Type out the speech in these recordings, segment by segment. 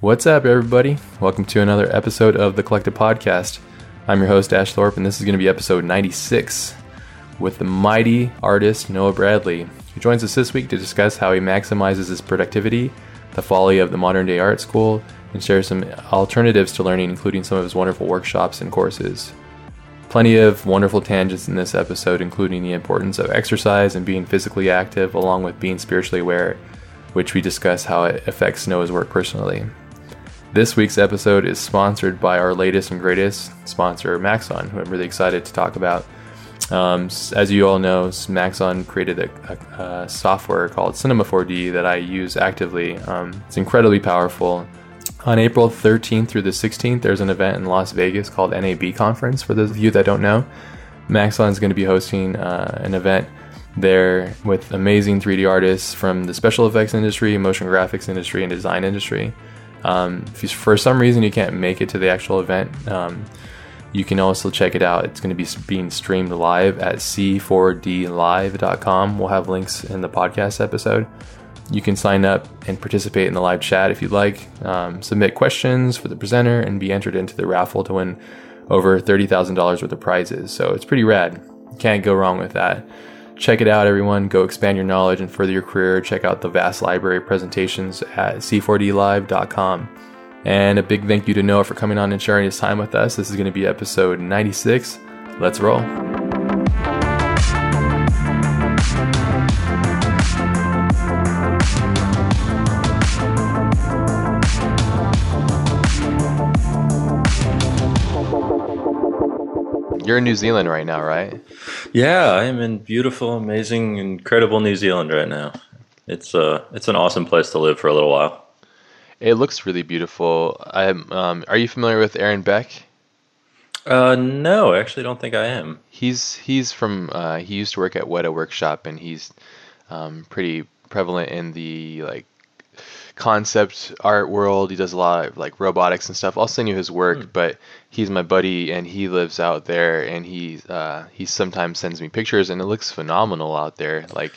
What's up, everybody? Welcome to another episode of the Collective Podcast. I'm your host, Ash Thorpe, and this is going to be episode 96 with the mighty artist Noah Bradley, who joins us this week to discuss how he maximizes his productivity, the folly of the modern day art school, and share some alternatives to learning, including some of his wonderful workshops and courses. Plenty of wonderful tangents in this episode, including the importance of exercise and being physically active, along with being spiritually aware, which we discuss how it affects Noah's work personally. This week's episode is sponsored by our latest and greatest sponsor, Maxon, who I'm really excited to talk about. Um, as you all know, Maxon created a, a, a, software called Cinema 4D that I use actively. Um, it's incredibly powerful. On April 13th through the 16th, there's an event in Las Vegas called NAB Conference. For those of you that don't know, Maxon is going to be hosting uh, an event there with amazing 3D artists from the special effects industry, motion graphics industry, and design industry. Um, if you, for some reason you can't make it to the actual event, um, you can also check it out. It's going to be being streamed live at c4dlive.com. We'll have links in the podcast episode. You can sign up and participate in the live chat if you'd like, um, submit questions for the presenter, and be entered into the raffle to win over $30,000 worth of prizes. So it's pretty rad. Can't go wrong with that. Check it out, everyone. Go expand your knowledge and further your career. Check out the vast library of presentations at c4dlive.com. And a big thank you to Noah for coming on and sharing his time with us. This is going to be episode 96. Let's roll. You're in New Zealand right now, right? Yeah, I am in beautiful, amazing, incredible New Zealand right now. It's uh it's an awesome place to live for a little while. It looks really beautiful. I'm um, are you familiar with Aaron Beck? Uh no, I actually don't think I am. He's he's from uh, he used to work at Weta Workshop and he's um, pretty prevalent in the like concept art world. He does a lot of like robotics and stuff. I'll send you his work, mm. but he's my buddy and he lives out there and he uh, he sometimes sends me pictures and it looks phenomenal out there. Like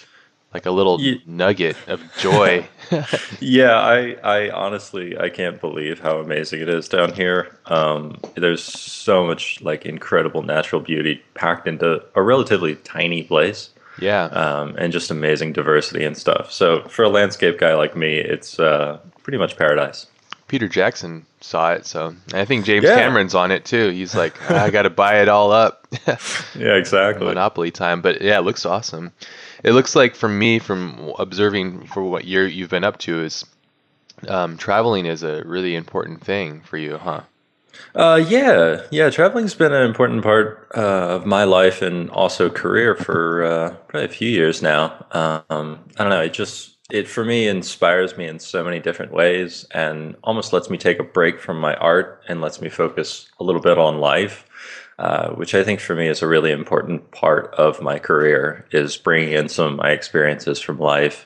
like a little yeah. nugget of joy. yeah, I I honestly I can't believe how amazing it is down here. Um, there's so much like incredible natural beauty packed into a relatively tiny place. Yeah. Um, and just amazing diversity and stuff. So for a landscape guy like me, it's uh, pretty much paradise. Peter Jackson saw it, so I think James yeah. Cameron's on it too. He's like, I got to buy it all up. yeah, exactly. Monopoly time, but yeah, it looks awesome. It looks like for me, from observing for what year you've been up to, is um, traveling is a really important thing for you, huh? Uh, yeah, yeah. Traveling's been an important part uh, of my life and also career for uh, probably a few years now. Um, I don't know. It just it for me inspires me in so many different ways, and almost lets me take a break from my art and lets me focus a little bit on life. Uh, which I think for me is a really important part of my career is bringing in some of my experiences from life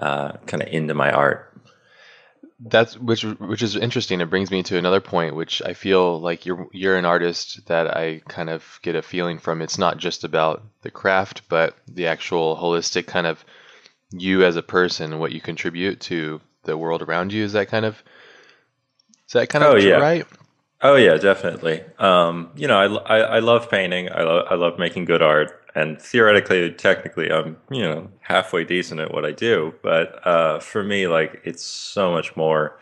uh, kind of into my art that's which which is interesting. It brings me to another point, which I feel like you're you're an artist that I kind of get a feeling from. It's not just about the craft, but the actual holistic kind of you as a person, what you contribute to the world around you. Is that kind of is that kind of oh, yeah. right? Oh yeah, definitely. Um, you know, I, I, I love painting. I love I love making good art and theoretically, technically, I'm you know halfway decent at what I do. But uh, for me, like it's so much more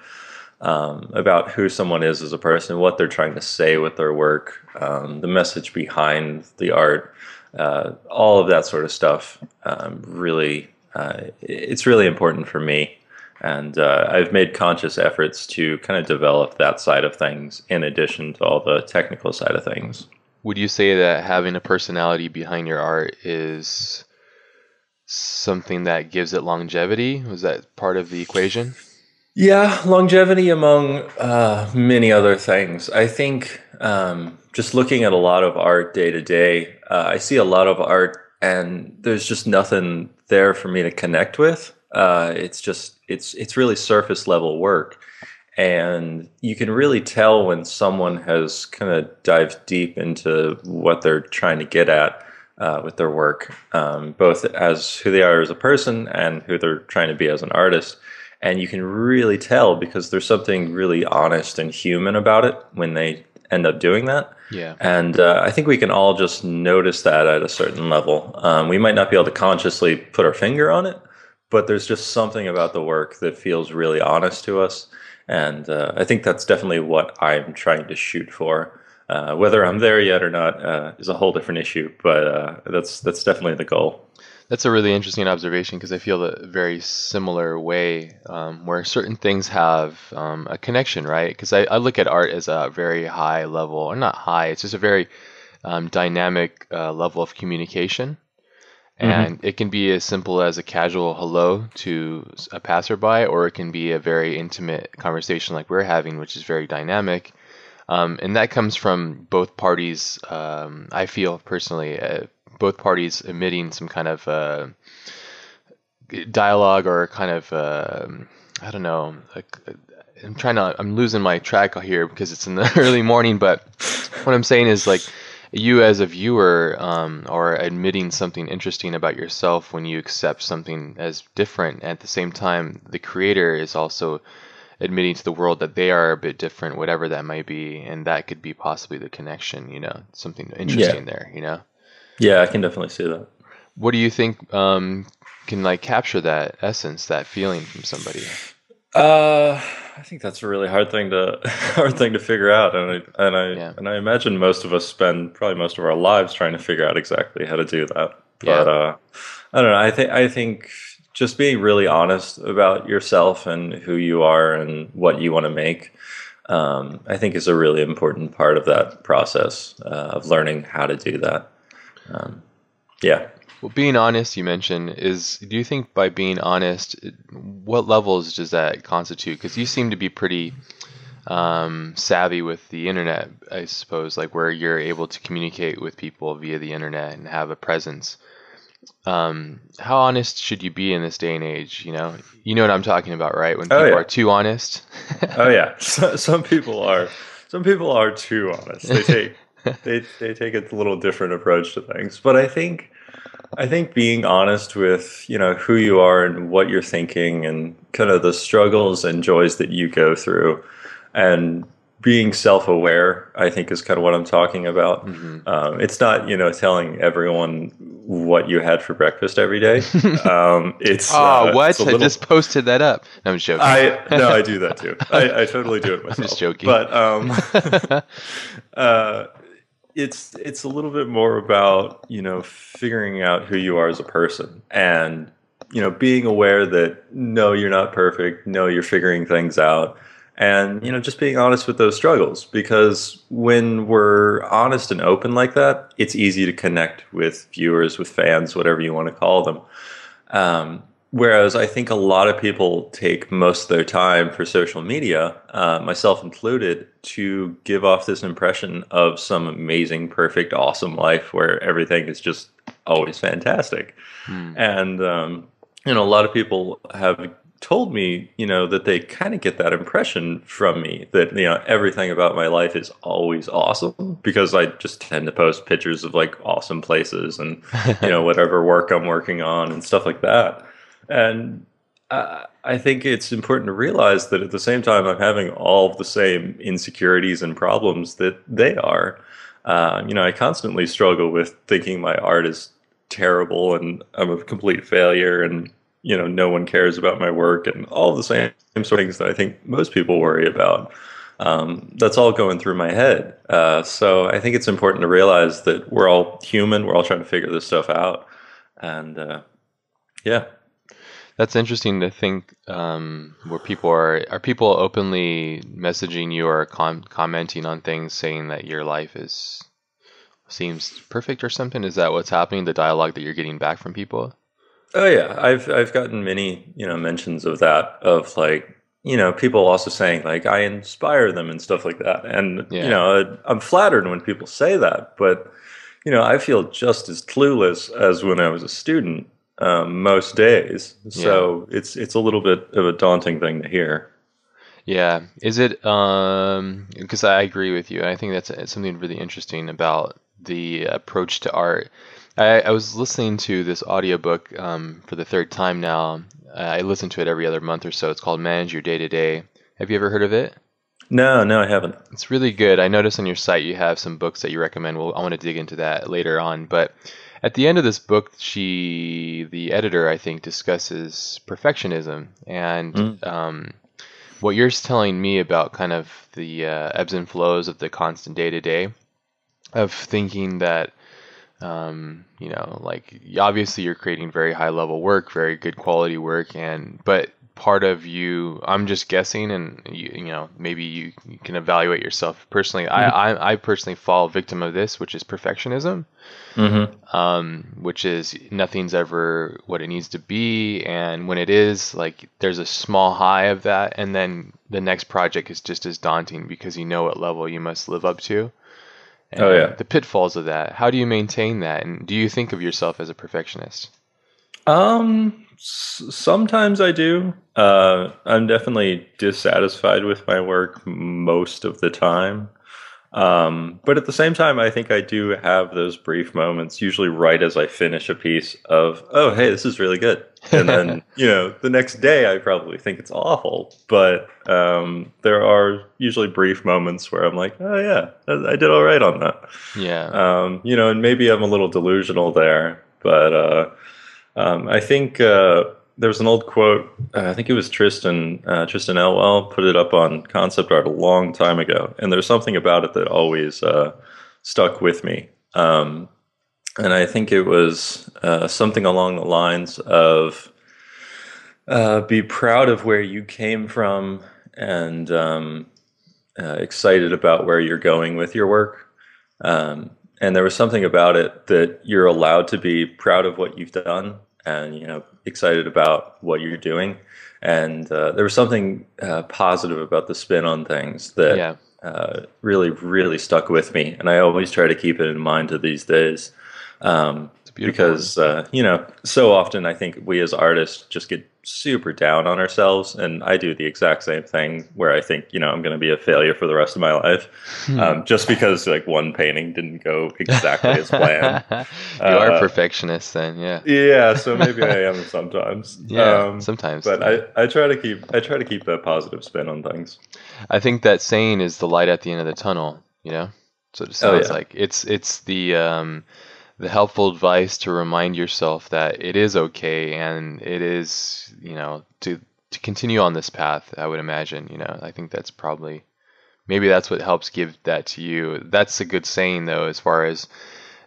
um, about who someone is as a person, what they're trying to say with their work, um, the message behind the art, uh, all of that sort of stuff. Um, really, uh, it's really important for me. And uh, I've made conscious efforts to kind of develop that side of things in addition to all the technical side of things. Would you say that having a personality behind your art is something that gives it longevity? Was that part of the equation? Yeah, longevity among uh, many other things. I think um, just looking at a lot of art day to day, uh, I see a lot of art and there's just nothing there for me to connect with. Uh, it's just it's it's really surface level work and you can really tell when someone has kind of dived deep into what they're trying to get at uh, with their work, um, both as who they are as a person and who they're trying to be as an artist. and you can really tell because there's something really honest and human about it when they end up doing that. Yeah. And uh, I think we can all just notice that at a certain level. Um, we might not be able to consciously put our finger on it, but there's just something about the work that feels really honest to us. And uh, I think that's definitely what I'm trying to shoot for. Uh, whether I'm there yet or not uh, is a whole different issue, but uh, that's that's definitely the goal. That's a really interesting observation because I feel a very similar way um, where certain things have um, a connection, right? Because I, I, look at art as a very high level, or not high, it's just a very um, dynamic uh, level of communication. Mm-hmm. And mm-hmm. it can be as simple as a casual hello to a passerby, or it can be a very intimate conversation like we're having, which is very dynamic. Um, and that comes from both parties, um, I feel personally, uh, both parties emitting some kind of uh, dialogue or kind of uh, I don't know. Like, I'm trying to. I'm losing my track here because it's in the early morning. But what I'm saying is like you as a viewer um, are admitting something interesting about yourself when you accept something as different. At the same time, the creator is also admitting to the world that they are a bit different, whatever that might be, and that could be possibly the connection. You know, something interesting yeah. there. You know. Yeah, I can definitely see that. What do you think um, can like capture that essence, that feeling from somebody? Uh, I think that's a really hard thing to hard thing to figure out, and I and I yeah. and I imagine most of us spend probably most of our lives trying to figure out exactly how to do that. Yeah. But uh, I don't know. I think I think just being really honest about yourself and who you are and what you want to make, um, I think is a really important part of that process uh, of learning how to do that um, yeah. Well, being honest, you mentioned, is do you think by being honest, what levels does that constitute? Because you seem to be pretty um, savvy with the internet, I suppose, like where you're able to communicate with people via the internet and have a presence. Um, how honest should you be in this day and age? You know, you know what I'm talking about, right? When oh, people oh, yeah. are too honest. oh yeah, so, some people are. Some people are too honest. They take they they take a little different approach to things. But I think I think being honest with you know who you are and what you're thinking and kind of the struggles and joys that you go through, and being self-aware, I think, is kind of what I'm talking about. Mm-hmm. Um, it's not you know telling everyone what you had for breakfast every day. Um, it's oh uh, what it's little... I just posted that up. I'm joking. I no, I do that too. I, I totally do it myself. I'm just joking. But um, uh, it's it's a little bit more about you know figuring out who you are as a person and you know being aware that no you're not perfect. No you're figuring things out. And you know just being honest with those struggles because when we're honest and open like that it's easy to connect with viewers with fans whatever you want to call them. Um, Whereas I think a lot of people take most of their time for social media, uh, myself included, to give off this impression of some amazing, perfect, awesome life where everything is just always fantastic. Hmm. And, um, you know, a lot of people have told me, you know, that they kind of get that impression from me that, you know, everything about my life is always awesome because I just tend to post pictures of like awesome places and, you know, whatever work I'm working on and stuff like that. And uh, I think it's important to realize that at the same time, I'm having all of the same insecurities and problems that they are. Uh, you know, I constantly struggle with thinking my art is terrible and I'm a complete failure and, you know, no one cares about my work and all the same sort of things that I think most people worry about. Um, that's all going through my head. Uh, so I think it's important to realize that we're all human. We're all trying to figure this stuff out. And uh, yeah. That's interesting to think um, where people are are people openly messaging you or com- commenting on things saying that your life is seems perfect or something. Is that what's happening? The dialogue that you're getting back from people? Oh yeah, I've I've gotten many you know mentions of that of like you know people also saying like I inspire them and stuff like that, and yeah. you know I'm flattered when people say that, but you know I feel just as clueless as when I was a student um, most days. So yeah. it's it's a little bit of a daunting thing to hear. Yeah, is it? Um, because I agree with you. I think that's something really interesting about the approach to art. I, I was listening to this audiobook um, for the third time now. I listen to it every other month or so. It's called Manage Your Day to Day. Have you ever heard of it? No, no, I haven't. It's really good. I noticed on your site you have some books that you recommend. Well, I want to dig into that later on. But at the end of this book, she, the editor, I think, discusses perfectionism and mm. um, what you're telling me about kind of the uh, ebbs and flows of the constant day to day of thinking that um, you know like obviously you're creating very high level work very good quality work and but part of you i'm just guessing and you, you know maybe you, you, can evaluate yourself personally mm-hmm. I, I, I personally fall victim of this which is perfectionism mm-hmm. um, which is nothing's ever what it needs to be and when it is like there's a small high of that and then the next project is just as daunting because you know what level you must live up to and oh yeah the pitfalls of that how do you maintain that and do you think of yourself as a perfectionist um sometimes I do. Uh, I'm definitely dissatisfied with my work most of the time. Um, but at the same time, I think I do have those brief moments, usually right as I finish a piece of, oh, hey, this is really good. And then, you know, the next day I probably think it's awful. But um, there are usually brief moments where I'm like, oh, yeah, I, I did all right on that. Yeah. Um, you know, and maybe I'm a little delusional there. But uh, um, I think uh, there was an old quote. Uh, I think it was Tristan uh, Tristan Elwell put it up on concept art a long time ago, and there's something about it that always uh, stuck with me. Um, and I think it was uh, something along the lines of uh, "Be proud of where you came from and um, excited about where you're going with your work." Um, and there was something about it that you're allowed to be proud of what you've done and you know excited about what you're doing. And uh, there was something uh, positive about the spin on things that yeah. uh, really really stuck with me. And i always try to keep it in mind to these days. Um, because uh, you know so often i think we as artists just get super down on ourselves and i do the exact same thing where i think you know i'm going to be a failure for the rest of my life hmm. um, just because like one painting didn't go exactly as planned. You uh, are a perfectionist then yeah. Yeah so maybe i am sometimes. Yeah um, sometimes but I, I try to keep i try to keep that positive spin on things. I think that saying is the light at the end of the tunnel you know? So it sounds oh, yeah. like it's it's the um the helpful advice to remind yourself that it is okay and it is, you know, to to continue on this path. I would imagine, you know, I think that's probably maybe that's what helps give that to you. That's a good saying though, as far as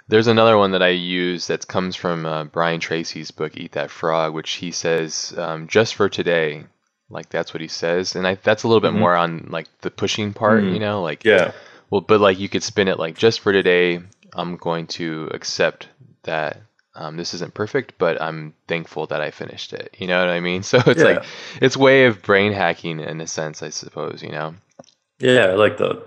there's another one that I use that comes from uh, Brian Tracy's book Eat That Frog, which he says um, just for today. Like that's what he says, and I, that's a little bit mm-hmm. more on like the pushing part, mm-hmm. you know, like yeah. Well, but like you could spin it like just for today. I'm going to accept that um, this isn't perfect, but I'm thankful that I finished it. You know what I mean? So it's yeah. like it's way of brain hacking in a sense, I suppose. You know? Yeah, I like that.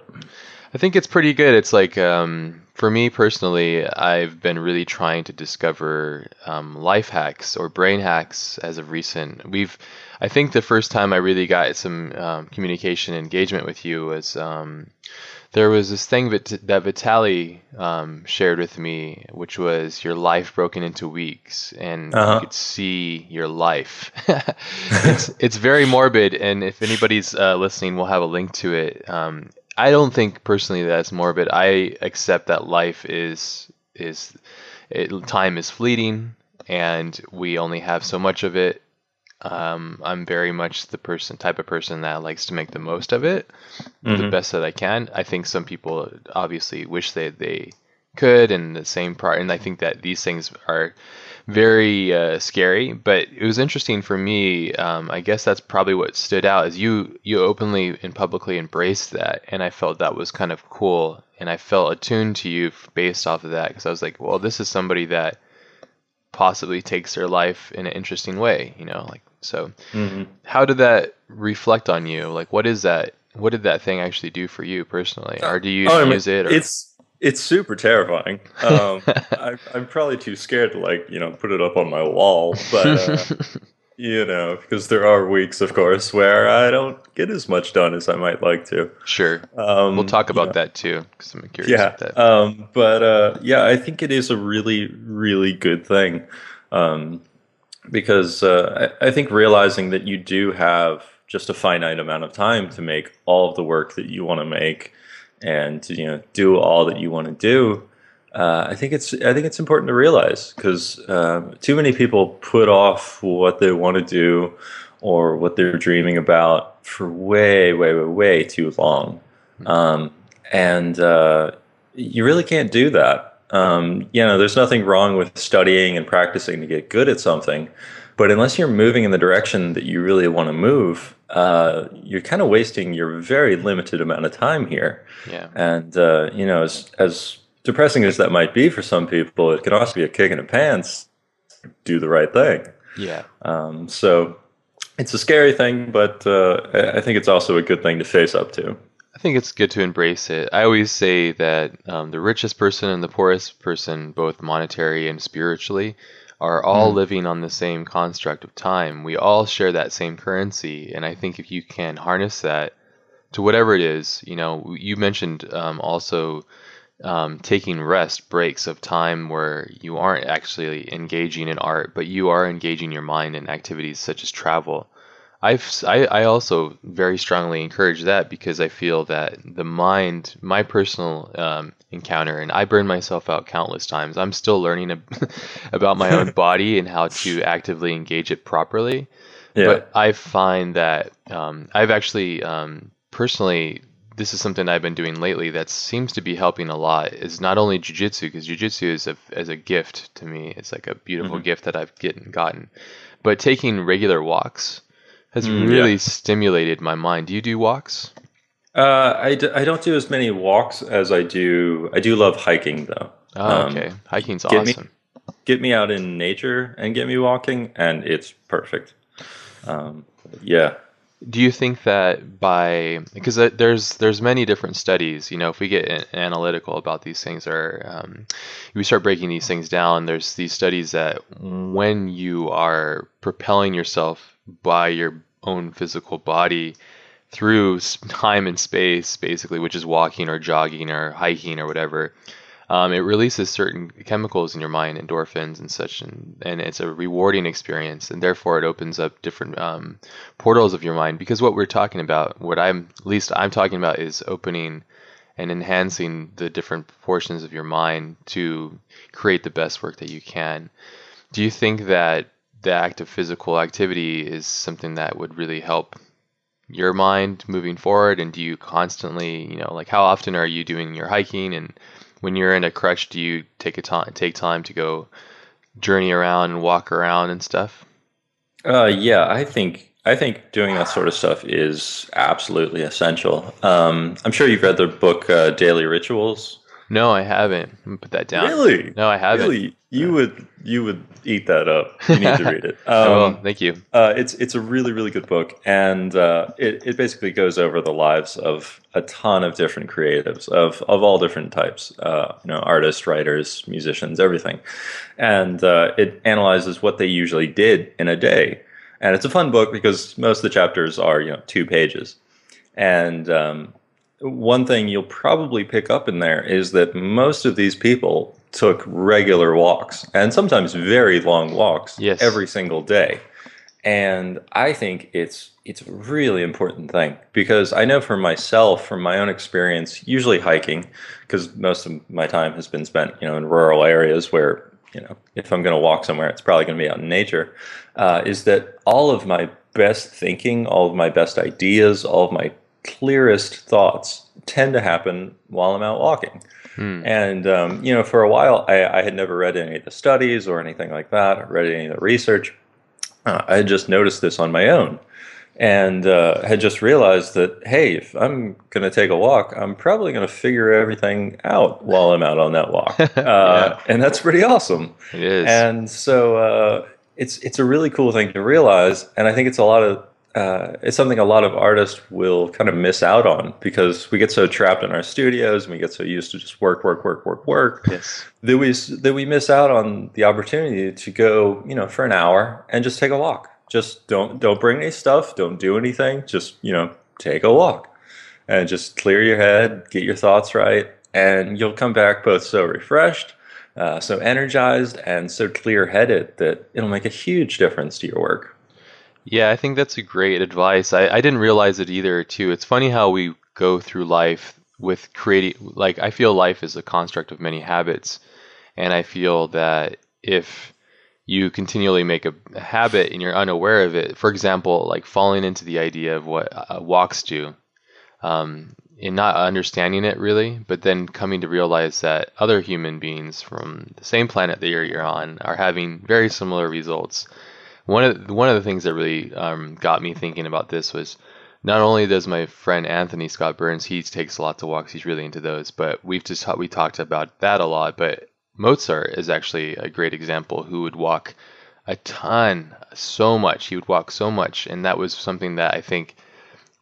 I think it's pretty good. It's like um, for me personally, I've been really trying to discover um, life hacks or brain hacks as of recent. We've, I think, the first time I really got some um, communication engagement with you was um, there was this thing that that Vitali um, shared with me, which was your life broken into weeks, and uh-huh. you could see your life. it's it's very morbid, and if anybody's uh, listening, we'll have a link to it. Um, I don't think personally that's morbid. I accept that life is is it, time is fleeting, and we only have so much of it, um, I'm very much the person type of person that likes to make the most of it, mm-hmm. the best that I can. I think some people obviously wish they they could, and the same part. And I think that these things are very uh, scary. But it was interesting for me. Um, I guess that's probably what stood out is you you openly and publicly embraced that, and I felt that was kind of cool. And I felt attuned to you based off of that because I was like, well, this is somebody that possibly takes their life in an interesting way, you know, like so. Mm-hmm. How did that reflect on you? Like, what is that? What did that thing actually do for you personally, or do you oh, use it? Or? It's it's super terrifying. Um, I, am probably too scared to like you know put it up on my wall, but uh, you know, because there are weeks, of course, where I don't get as much done as I might like to. Sure. Um, We'll talk about yeah. that too, because I'm curious Yeah, about that. um, but uh, yeah, I think it is a really, really good thing um, because uh, I, I think realizing that you do have just a finite amount of time to make all of the work that you want to make and to, you know do all that you want to do. Uh, I think it's I think it's important to realize because uh, too many people put off what they want to do or what they're dreaming about for way, way, way, way too long. Um, and uh, you really can't do that. Um, you know, there's nothing wrong with studying and practicing to get good at something, but unless you're moving in the direction that you really want to move, uh, you're kind of wasting your very limited amount of time here. Yeah. And uh, you know, as as depressing as that might be for some people, it can also be a kick in the pants. To do the right thing. Yeah. Um, so it's a scary thing, but uh, I think it's also a good thing to face up to. I think it's good to embrace it. I always say that um, the richest person and the poorest person, both monetary and spiritually, are all living on the same construct of time. We all share that same currency, and I think if you can harness that to whatever it is, you know, you mentioned um, also um, taking rest breaks of time where you aren't actually engaging in art, but you are engaging your mind in activities such as travel. I've I, I also very strongly encourage that because I feel that the mind, my personal um, encounter, and I burn myself out countless times. I'm still learning ab- about my own body and how to actively engage it properly. Yeah. But I find that um, I've actually um, personally, this is something I've been doing lately that seems to be helping a lot. Is not only jujitsu because jujitsu is a as a gift to me. It's like a beautiful gift that I've get, gotten, but taking regular walks has Mm, really yeah. stimulated my mind. Do you do walks? Uh, I, d- I don't do as many walks as I do. I do love hiking though. Oh, Um, okay. Hiking's get me- awesome. Get me out in nature and get me walking, and it's perfect. Um, yeah. Do you think that by because uh, there's there's many different studies, you know, if we get analytical about these things, or um, we start breaking these things down, there's these studies that when you are propelling yourself by your own physical body through time and space, basically, which is walking or jogging or hiking or whatever, um, it releases certain chemicals in your mind, endorphins and such, and, and it's a rewarding experience, and therefore it opens up different um, portals of your mind. Because what we're talking about, what I'm at least I'm talking about, is opening and enhancing the different portions of your mind to create the best work that you can. Do you think that the act of physical activity is something that would really help your mind moving forward? And do you constantly, you know, like how often are you doing your hiking? And when you're in a crutch, do you take a time take time to go journey around and walk around and stuff? Uh, yeah, I think I think doing that sort of stuff is absolutely essential. Um, I'm sure you've read the book uh, Daily Rituals. No, I haven't. I'm gonna put that down. Really? No, I haven't. Really, you would you would eat that up. You need to read it. Will. Um, Thank you. Uh, it's it's a really really good book, and uh, it it basically goes over the lives of a ton of different creatives of of all different types. Uh, you know, artists, writers, musicians, everything, and uh, it analyzes what they usually did in a day. And it's a fun book because most of the chapters are you know two pages, and um, one thing you'll probably pick up in there is that most of these people took regular walks and sometimes very long walks Yes. every single day. And I think it's it's a really important thing because I know for myself, from my own experience, usually hiking, because most of my time has been spent, you know, in rural areas where, you know, if I'm going to walk somewhere, it's probably going to be out in nature. Uh, is that all of my best thinking, all of my best ideas, all of my clearest thoughts tend to happen while I'm out walking. And um, you know, for a while, I, I had never read any of the studies or anything like that, or read any of the research. Uh, I had just noticed this on my own, and uh, had just realized that hey, if I'm going to take a walk, I'm probably going to figure everything out while I'm out on that walk, uh, and that's pretty awesome. It is. And so uh, it's it's a really cool thing to realize, and I think it's a lot of uh, it's something a lot of artists will kind of miss out on because we get so trapped in our studios and we get so used to just work, work, work, work, work yes. that we that we miss out on the opportunity to go, you know, for an hour and just take a walk just don't don't bring any stuff. Don't do anything. Just you know, take a walk and just clear your head, get your thoughts right, and you'll come back both so refreshed, uh, so energized, and so clear headed that it'll make a huge difference to your work. Yeah, I think that's a great advice. I, I didn't realize it either, too. It's funny how we go through life with creating, like, I feel life is a construct of many habits. And I feel that if you continually make a, a habit and you're unaware of it, for example, like falling into the idea of what uh, walks do, um, and not understanding it really, but then coming to realize that other human beings from the same planet that you're, you're on are having very similar results one of the, one of the things that really um, got me thinking about this was not only does my friend Anthony Scott Burns he takes lots of walks he's really into those but we've just we talked about that a lot but Mozart is actually a great example who would walk a ton so much. He would walk so much and that was something that I think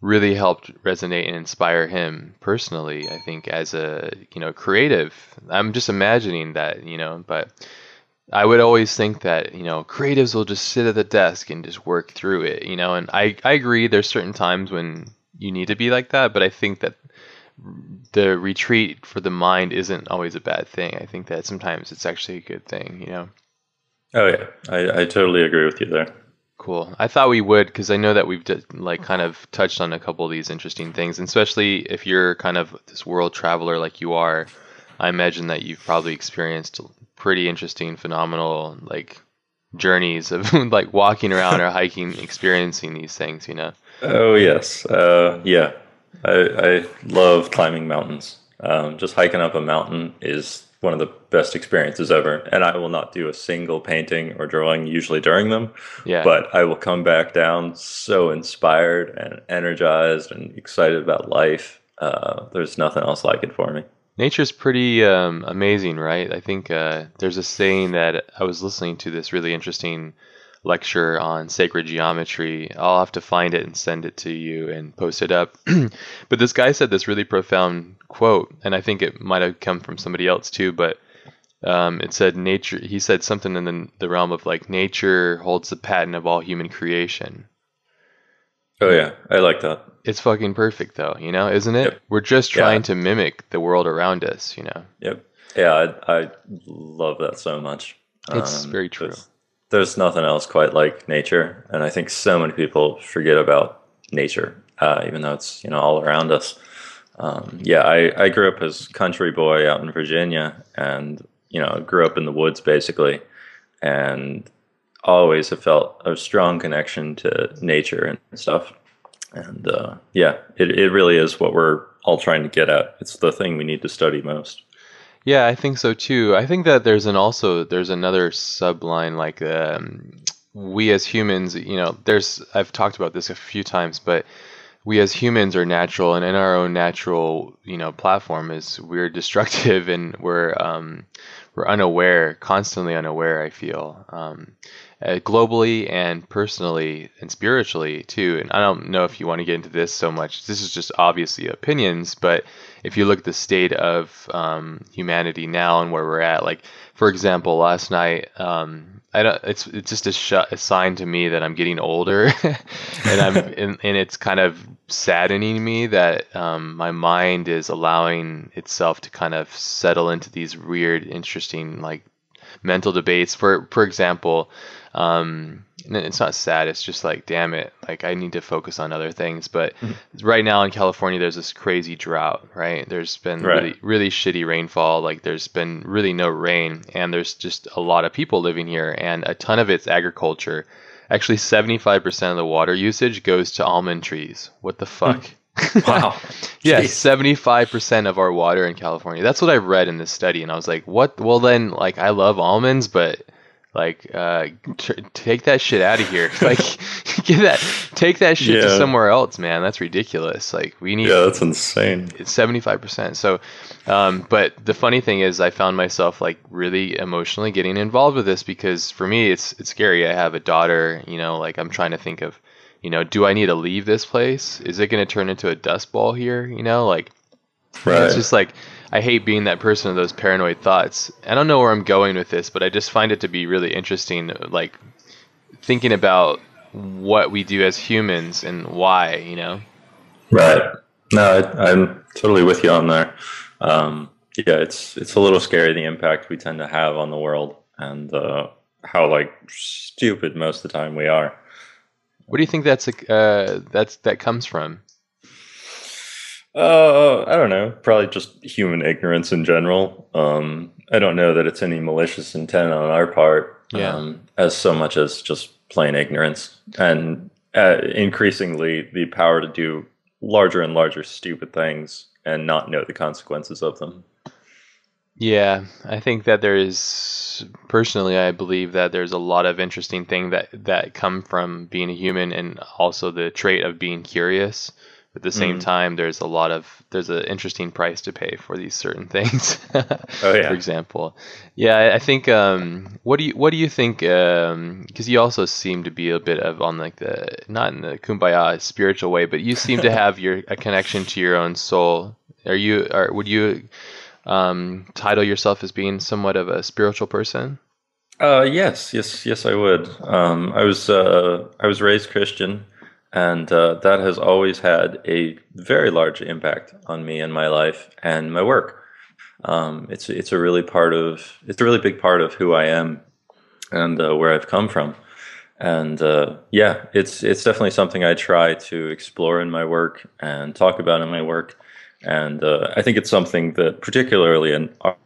really helped resonate and inspire him personally I think as a you know creative. I'm just imagining that you know but I would always think that, you know, creatives will just sit at the desk and just work through it, you know, and I, I agree there's certain times when you need to be like that, but I think that the retreat for the mind isn't always a bad thing. I think that sometimes it's actually a good thing, you know. Oh yeah, I, I totally agree with you there. Cool. I thought we would because I know that we've like kind of touched on a couple of these interesting things, and especially if you're kind of this world traveler like you are. I imagine that you've probably experienced pretty interesting, phenomenal like journeys of like walking around or hiking, experiencing these things. You know. Oh yes, uh, yeah. I, I love climbing mountains. Um, just hiking up a mountain is one of the best experiences ever. And I will not do a single painting or drawing usually during them. Yeah. But I will come back down so inspired and energized and excited about life. Uh, there's nothing else like it for me. Nature's pretty um, amazing, right? I think uh, there's a saying that I was listening to this really interesting lecture on sacred geometry. I'll have to find it and send it to you and post it up. but this guy said this really profound quote, and I think it might have come from somebody else too. But um, it said nature. He said something in the, the realm of like nature holds the patent of all human creation. Oh yeah, I like that. It's fucking perfect though, you know, isn't it? Yep. We're just trying yeah. to mimic the world around us, you know. Yep. Yeah, I, I love that so much. It's um, very true. There's, there's, nothing else quite like nature, and I think so many people forget about nature, uh, even though it's you know all around us. Um, yeah, I, I grew up as country boy out in Virginia, and you know grew up in the woods basically, and always have felt a strong connection to nature and stuff. And uh, yeah, it, it really is what we're all trying to get at. It's the thing we need to study most. Yeah, I think so too. I think that there's an also there's another subline like um, we as humans, you know, there's I've talked about this a few times, but we as humans are natural, and in our own natural, you know, platform is we're destructive and we're um, we're unaware, constantly unaware. I feel, um, uh, globally and personally and spiritually too. And I don't know if you want to get into this so much. This is just obviously opinions, but if you look at the state of um, humanity now and where we're at, like for example, last night, um, I don't. It's it's just a, sh- a sign to me that I'm getting older, and I'm and, and, it's kind of saddening me that um, my mind is allowing itself to kind of settle into these weird, interesting like mental debates. For for example, um, it's not sad. It's just like, damn it, like I need to focus on other things. But mm-hmm. right now in California, there's this crazy drought. Right, there's been right. really really shitty rainfall. Like there's been really no rain, and there's just a lot of people living here, and a ton of it's agriculture. Actually, 75% of the water usage goes to almond trees. What the fuck? Mm. wow. yeah, seventy five percent of our water in California. That's what I read in this study, and I was like, "What? Well, then, like, I love almonds, but like, uh, t- take that shit out of here. like, get that, take that shit yeah. to somewhere else, man. That's ridiculous. Like, we need. Yeah, that's insane. It's seventy five percent. So, um, but the funny thing is, I found myself like really emotionally getting involved with this because for me, it's it's scary. I have a daughter. You know, like I'm trying to think of, you know, do I need to leave this place? Is it going to turn into a dust ball here? You know, like, right. it's just like I hate being that person of those paranoid thoughts. I don't know where I'm going with this, but I just find it to be really interesting, like thinking about what we do as humans and why, you know? Right. No, I, am totally with you on there. Um, yeah, it's it's a little scary the impact we tend to have on the world and uh, how like stupid most of the time we are. What do you think that's uh, that's that comes from? Uh, I don't know. Probably just human ignorance in general. Um, I don't know that it's any malicious intent on our part. Yeah. Um, as so much as just plain ignorance and uh, increasingly the power to do larger and larger stupid things and not know the consequences of them. Yeah, I think that there is personally I believe that there's a lot of interesting thing that that come from being a human and also the trait of being curious. At the same mm. time, there's a lot of there's an interesting price to pay for these certain things. oh yeah. For example, yeah, I think. Um, what do you what do you think? Because um, you also seem to be a bit of on like the not in the kumbaya spiritual way, but you seem to have your a connection to your own soul. Are you? Are would you? um, title yourself as being somewhat of a spiritual person? Uh, yes, yes, yes, I would. Um, I was uh, I was raised Christian, and uh, that has always had a very large impact on me and my life and my work. Um, it's it's a really part of it's a really big part of who I am and uh, where I've come from. And uh, yeah, it's it's definitely something I try to explore in my work and talk about in my work and uh, I think it's something that, particularly in our,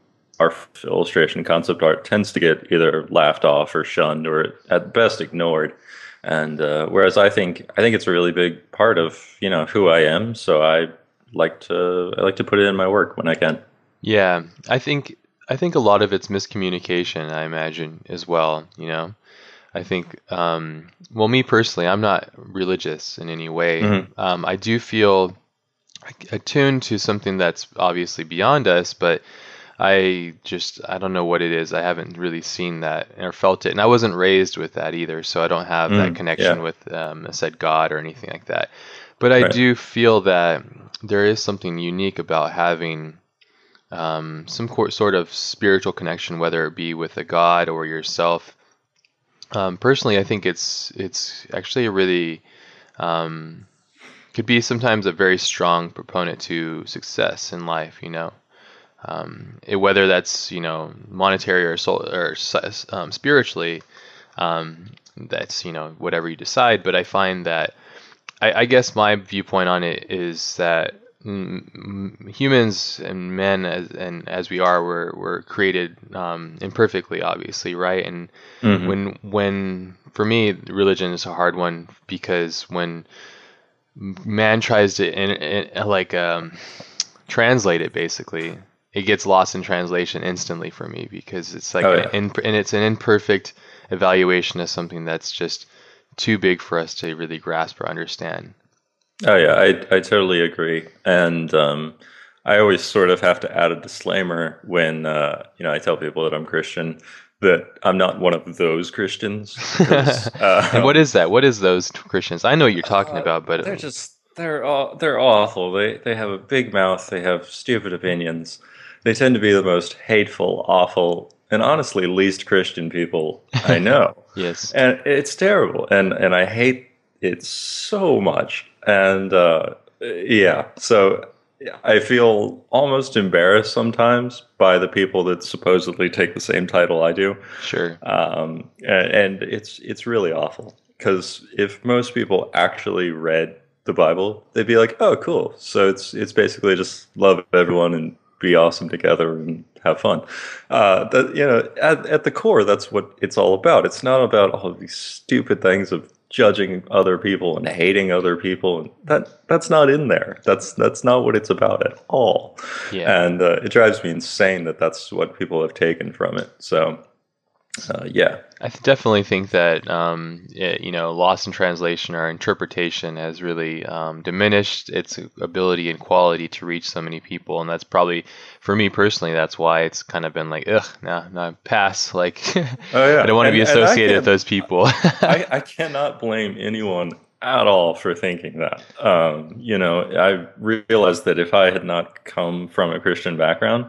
our, illustration concept art, tends to get either laughed off or shunned, or at best ignored. And uh, whereas I think I think it's a really big part of you know who I am, so I like to I like to put it in my work when I can. Yeah, I think I think a lot of it's miscommunication. I imagine as well. You know, I think um, well, me personally, I'm not religious in any way. Mm-hmm. Um, I do feel attuned to something that's obviously beyond us, but I just I don't know what it is. I haven't really seen that or felt it, and I wasn't raised with that either, so I don't have mm, that connection yeah. with um, a said God or anything like that. But I right. do feel that there is something unique about having um, some sort of spiritual connection, whether it be with a God or yourself. Um, personally, I think it's it's actually a really um, could be sometimes a very strong proponent to success in life. You know, um, it, whether that's you know monetary or soul, or um, spiritually, um, that's you know whatever you decide. But I find that I, I guess my viewpoint on it is that humans and men as and as we are were were created um, imperfectly obviously right and mm-hmm. when when for me religion is a hard one because when man tries to in, in, like um, translate it basically it gets lost in translation instantly for me because it's like oh, yeah. an, and it's an imperfect evaluation of something that's just too big for us to really grasp or understand oh yeah i, I totally agree and um, i always sort of have to add a disclaimer when uh, you know i tell people that i'm christian that I'm not one of those Christians. Uh, and what is that? What is those Christians? I know what you're talking uh, about, but they're just they're all, they're awful. They they have a big mouth. They have stupid opinions. They tend to be the most hateful, awful, and honestly least Christian people I know. yes, and it's terrible, and and I hate it so much. And uh, yeah, so I feel almost embarrassed sometimes by the people that supposedly take the same title I do. Sure. Um, and, and it's it's really awful because if most people actually read the Bible, they'd be like, "Oh, cool." So it's it's basically just love everyone and be awesome together and have fun. Uh, that you know, at, at the core, that's what it's all about. It's not about all of these stupid things of judging other people and hating other people and that that's not in there that's that's not what it's about at all yeah. and uh, it drives me insane that that's what people have taken from it so uh, yeah, I definitely think that um, it, you know, loss in translation or interpretation has really um, diminished its ability and quality to reach so many people, and that's probably for me personally. That's why it's kind of been like, ugh, no, no, pass. Like, oh, yeah. I don't want to be associated with those people. I, I cannot blame anyone at all for thinking that. Um, you know, I realized that if I had not come from a Christian background,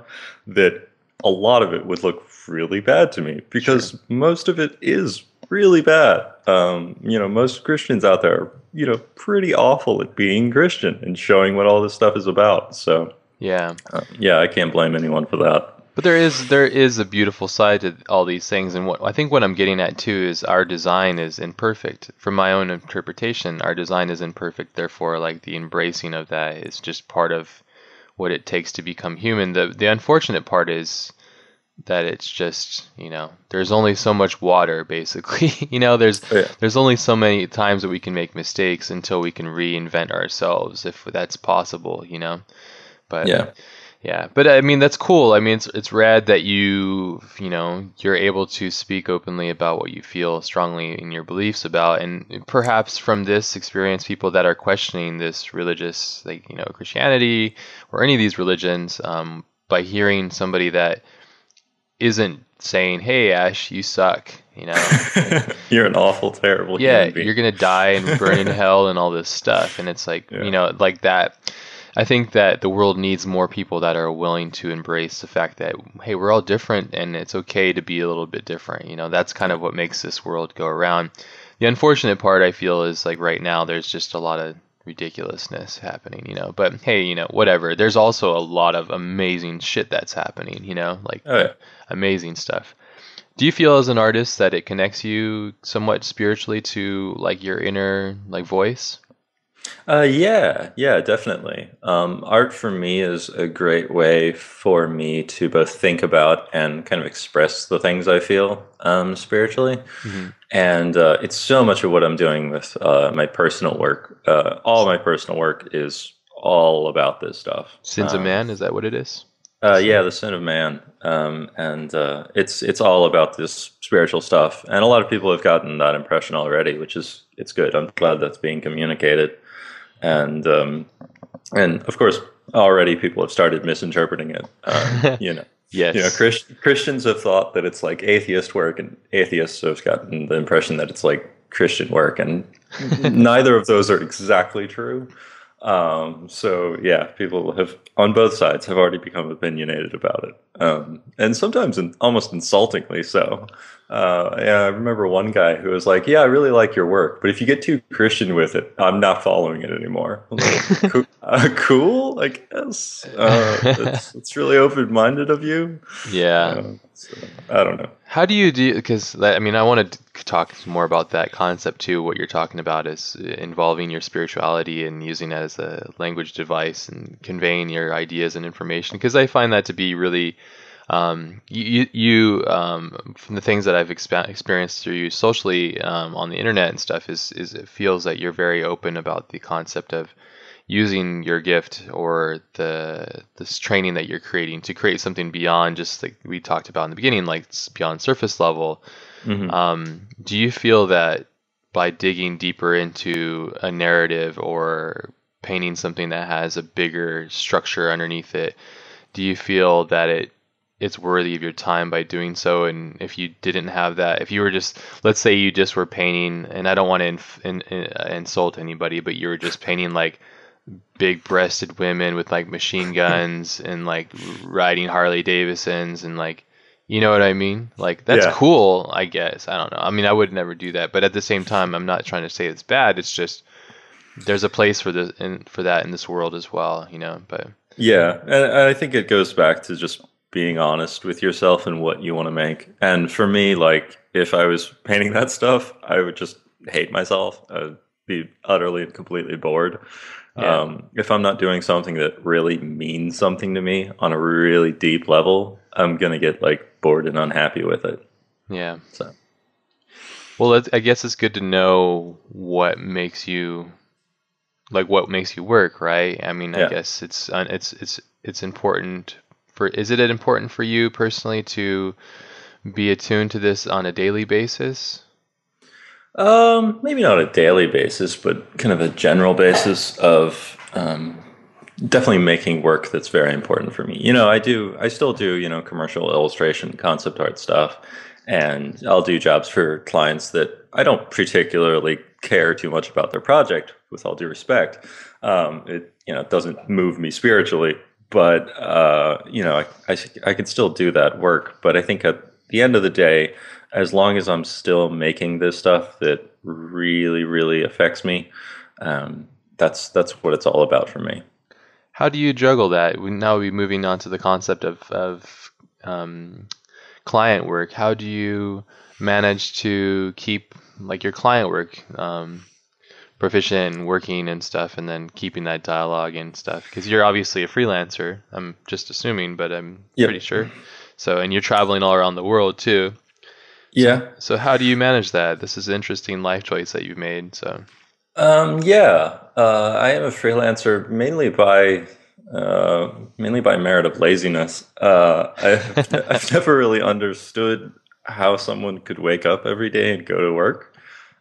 that a lot of it would look really bad to me because sure. most of it is really bad. Um, you know, most Christians out there are, you know, pretty awful at being Christian and showing what all this stuff is about. So, yeah. Uh, yeah, I can't blame anyone for that. But there is there is a beautiful side to all these things, and what I think what I'm getting at too is our design is imperfect. From my own interpretation, our design is imperfect. Therefore, like the embracing of that is just part of what it takes to become human. The the unfortunate part is that it's just you know there's only so much water basically you know there's oh, yeah. there's only so many times that we can make mistakes until we can reinvent ourselves if that's possible you know but yeah yeah, but I mean that's cool. I mean it's it's rad that you you know you're able to speak openly about what you feel strongly in your beliefs about, and perhaps from this experience, people that are questioning this religious like you know Christianity or any of these religions, um, by hearing somebody that isn't saying, "Hey Ash, you suck," you know, you're an awful, terrible. Yeah, you're gonna die and burn in hell and all this stuff, and it's like yeah. you know like that I think that the world needs more people that are willing to embrace the fact that hey, we're all different and it's okay to be a little bit different. You know, that's kind of what makes this world go around. The unfortunate part I feel is like right now there's just a lot of ridiculousness happening, you know. But hey, you know, whatever. There's also a lot of amazing shit that's happening, you know, like oh, yeah. amazing stuff. Do you feel as an artist that it connects you somewhat spiritually to like your inner like voice? Uh, yeah, yeah, definitely. Um, art for me is a great way for me to both think about and kind of express the things I feel um, spiritually. Mm-hmm. And uh, it's so much of what I'm doing with uh, my personal work. Uh, all my personal work is all about this stuff. Sins um, of Man, is that what it is? Uh, yeah, the sin of man, um, and uh, it's it's all about this spiritual stuff, and a lot of people have gotten that impression already, which is it's good. I'm glad that's being communicated and um, and of course already people have started misinterpreting it. Uh, you know, yes, you know, Christ- Christians have thought that it's like atheist work, and atheists have gotten the impression that it's like Christian work, and neither of those are exactly true. Um, so yeah, people have on both sides have already become opinionated about it, um, and sometimes in, almost insultingly so. Uh, yeah, I remember one guy who was like, "Yeah, I really like your work, but if you get too Christian with it, I'm not following it anymore." Like, cool, uh, cool, I guess. Uh, it's, it's really open minded of you. Yeah. Uh, so, I don't know. How do you do? Because I mean, I want to talk more about that concept too. What you're talking about is involving your spirituality and using it as a language device and conveying your ideas and information. Because I find that to be really um, you, you um, from the things that I've exp- experienced through you socially um, on the internet and stuff is is it feels that you're very open about the concept of using your gift or the this training that you're creating to create something beyond just like we talked about in the beginning, like beyond surface level. Mm-hmm. Um, do you feel that by digging deeper into a narrative or painting something that has a bigger structure underneath it, do you feel that it it's worthy of your time by doing so. And if you didn't have that, if you were just, let's say you just were painting, and I don't want to inf- in, in, uh, insult anybody, but you were just painting like big breasted women with like machine guns and like riding Harley Davidsons and like, you know what I mean? Like that's yeah. cool, I guess. I don't know. I mean, I would never do that, but at the same time, I'm not trying to say it's bad. It's just there's a place for this and for that in this world as well, you know. But yeah, and I think it goes back to just being honest with yourself and what you want to make. And for me, like if I was painting that stuff, I would just hate myself. I would be utterly and completely bored. Yeah. Um, if I'm not doing something that really means something to me on a really deep level, I'm gonna get like bored and unhappy with it. Yeah. So. Well, I guess it's good to know what makes you like what makes you work, right? I mean, I guess it's it's it's it's important for is it important for you personally to be attuned to this on a daily basis? Um, maybe not a daily basis, but kind of a general basis of um, definitely making work that's very important for me. You know, I do, I still do, you know, commercial illustration, concept art stuff, and I'll do jobs for clients that I don't particularly care too much about their project. With all due respect, um, it you know doesn't move me spiritually but uh, you know, I, I I can still do that work. But I think at the end of the day, as long as I'm still making this stuff that really really affects me, um, that's that's what it's all about for me. How do you juggle that? We now we moving on to the concept of of um, client work. How do you manage to keep like your client work um, proficient and working and stuff, and then keeping that dialogue and stuff? Because you're obviously a freelancer. I'm just assuming, but I'm yep. pretty sure. So, and you're traveling all around the world too. Yeah. So, so, how do you manage that? This is an interesting life choice that you've made. So. Um, yeah, uh, I am a freelancer mainly by uh, mainly by merit of laziness. Uh, I've, I've never really understood how someone could wake up every day and go to work.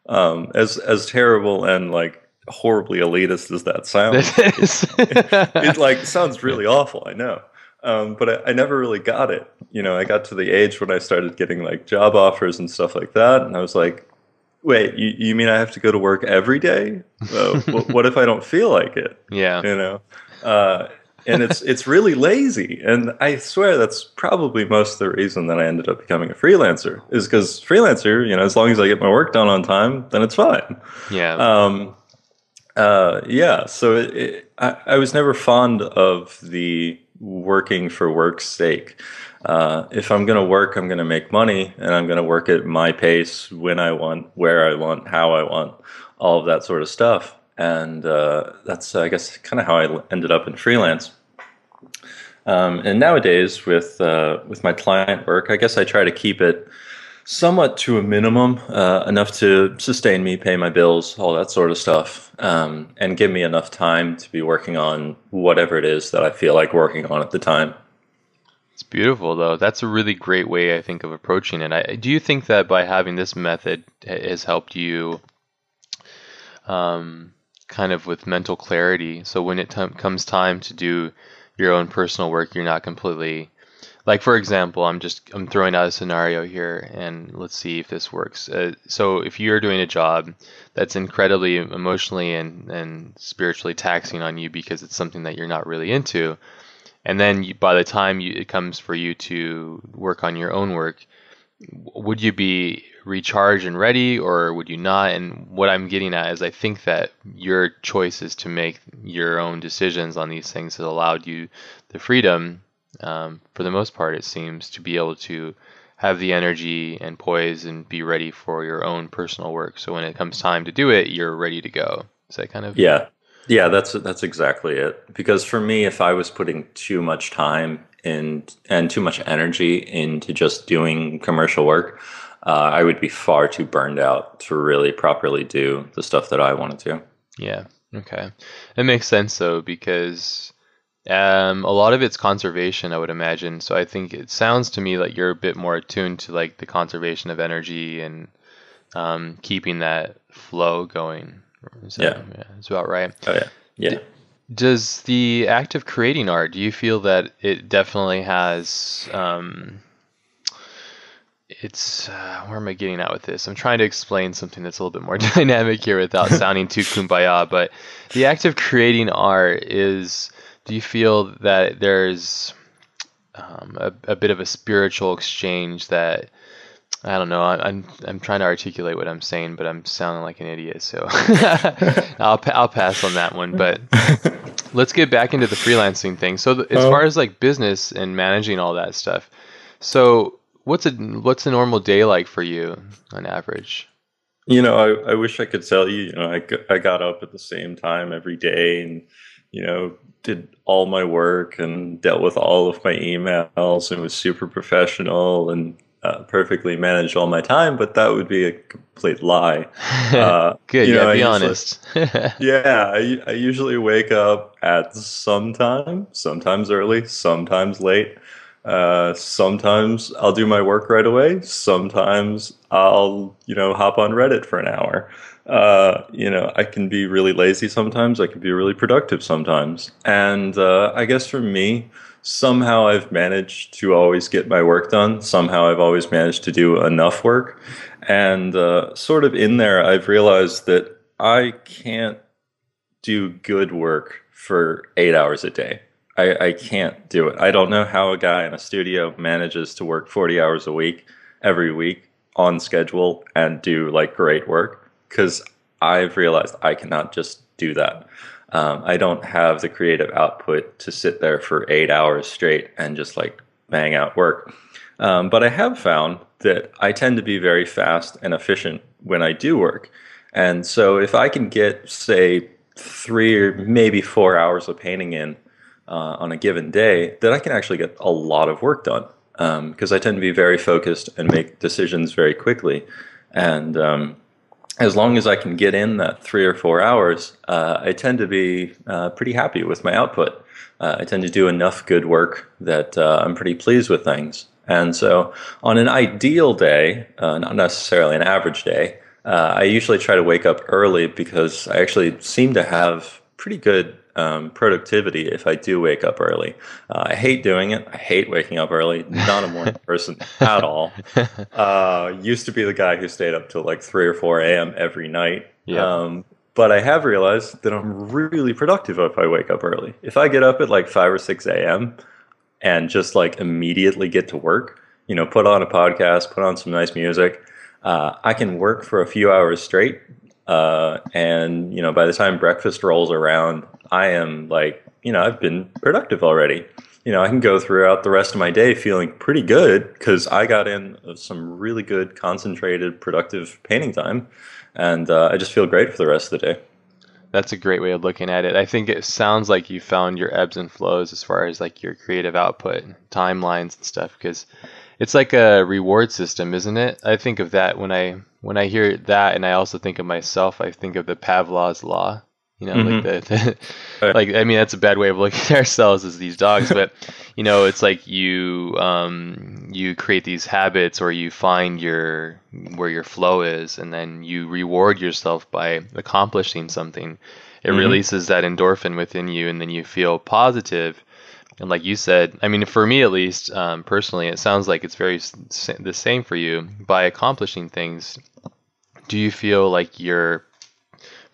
Um, as as terrible and like horribly elitist as that sounds, it, it, like sounds really awful. I know, um, but I, I, never really got it. You know, I got to the age when I started getting like job offers and stuff like that, and I was like, "Wait, you, you mean I have to go to work every day? Uh, what, what, if I don't feel like it?" Yeah, you know. Uh, and it's it's really lazy. And I swear that's probably most of the reason that I ended up becoming a freelancer is because freelancer, you know, as long as I get my work done on time, then it's fine. Yeah. Um, uh, yeah. So it, it, I, I was never fond of the working for work's sake. Uh, if I'm going to work, I'm going to make money, and I'm going to work at my pace, when I want, where I want, how I want, all of that sort of stuff. And uh, that's, I guess, kind of how I ended up in freelance. Um, and nowadays, with uh, with my client work, I guess I try to keep it somewhat to a minimum, uh, enough to sustain me, pay my bills, all that sort of stuff, um, and give me enough time to be working on whatever it is that I feel like working on at the time. It's beautiful, though. That's a really great way, I think, of approaching it. I, do you think that by having this method has helped you, um, kind of with mental clarity? So when it t- comes time to do your own personal work, you're not completely like for example i'm just i'm throwing out a scenario here and let's see if this works. Uh, so if you're doing a job that's incredibly emotionally and, and spiritually taxing on you because it's something that you're not really into and then you, by the time you, it comes for you to work on your own work would you be recharged and ready or would you not? And what i'm getting at is i think that your choices to make your own decisions on these things has allowed you the freedom um, for the most part it seems to be able to have the energy and poise and be ready for your own personal work. So when it comes time to do it you're ready to go. Is that kind of yeah. Yeah that's that's exactly it. Because for me if i was putting too much time and and too much energy into just doing commercial work, uh, I would be far too burned out to really properly do the stuff that I wanted to. Yeah. Okay. It makes sense though because um, a lot of it's conservation, I would imagine. So I think it sounds to me like you're a bit more attuned to like the conservation of energy and um, keeping that flow going. So, yeah. yeah, that's about right. Oh yeah, yeah. Does the act of creating art, do you feel that it definitely has, um, it's, uh, where am I getting at with this? I'm trying to explain something that's a little bit more dynamic here without sounding too kumbaya, but the act of creating art is, do you feel that there's um, a, a bit of a spiritual exchange that I don't know. I, am I'm trying to articulate what I'm saying, but I'm sounding like an idiot. So I'll I'll pass on that one. But let's get back into the freelancing thing. So as oh. far as like business and managing all that stuff, so what's a what's a normal day like for you on average? You know, I, I wish I could tell you. You know, I I got up at the same time every day and you know did all my work and dealt with all of my emails and was super professional and uh, perfectly managed all my time, but that would be a complete lie. Uh, Good, yeah, know, be honest. yeah, I, I usually wake up at some time, sometimes early, sometimes late. Uh, sometimes I'll do my work right away. Sometimes I'll, you know, hop on Reddit for an hour. Uh, you know, I can be really lazy sometimes. I can be really productive sometimes. And uh, I guess for me, somehow I've managed to always get my work done. Somehow I've always managed to do enough work. And uh, sort of in there, I've realized that I can't do good work for eight hours a day. I, I can't do it. I don't know how a guy in a studio manages to work 40 hours a week every week on schedule and do like great work because I've realized I cannot just do that. Um, I don't have the creative output to sit there for eight hours straight and just like bang out work. Um, but I have found that I tend to be very fast and efficient when I do work. And so if I can get, say, three or maybe four hours of painting in uh, on a given day, that I can actually get a lot of work done because um, I tend to be very focused and make decisions very quickly. And um, as long as I can get in that three or four hours, uh, I tend to be uh, pretty happy with my output. Uh, I tend to do enough good work that uh, I'm pretty pleased with things. And so, on an ideal day, uh, not necessarily an average day, uh, I usually try to wake up early because I actually seem to have pretty good um, productivity if I do wake up early. Uh, I hate doing it. I hate waking up early. Not a morning person at all. Uh, used to be the guy who stayed up till like 3 or 4 a.m. every night. Yeah. Um, but I have realized that I'm really productive if I wake up early. If I get up at like 5 or 6 a.m., and just like immediately get to work. You know, put on a podcast, put on some nice music. Uh, I can work for a few hours straight, uh, and you know, by the time breakfast rolls around, I am like, you know, I've been productive already. You know, I can go throughout the rest of my day feeling pretty good because I got in some really good, concentrated, productive painting time, and uh, I just feel great for the rest of the day that's a great way of looking at it. I think it sounds like you found your ebbs and flows as far as like your creative output, timelines and stuff because it's like a reward system, isn't it? I think of that when I when I hear that and I also think of myself, I think of the Pavlov's law. You know, mm-hmm. like the, the like I mean that's a bad way of looking at ourselves as these dogs, but you know, it's like you um you create these habits or you find your where your flow is and then you reward yourself by accomplishing something. It mm-hmm. releases that endorphin within you and then you feel positive. And like you said, I mean, for me at least, um, personally, it sounds like it's very the same for you. By accomplishing things, do you feel like you're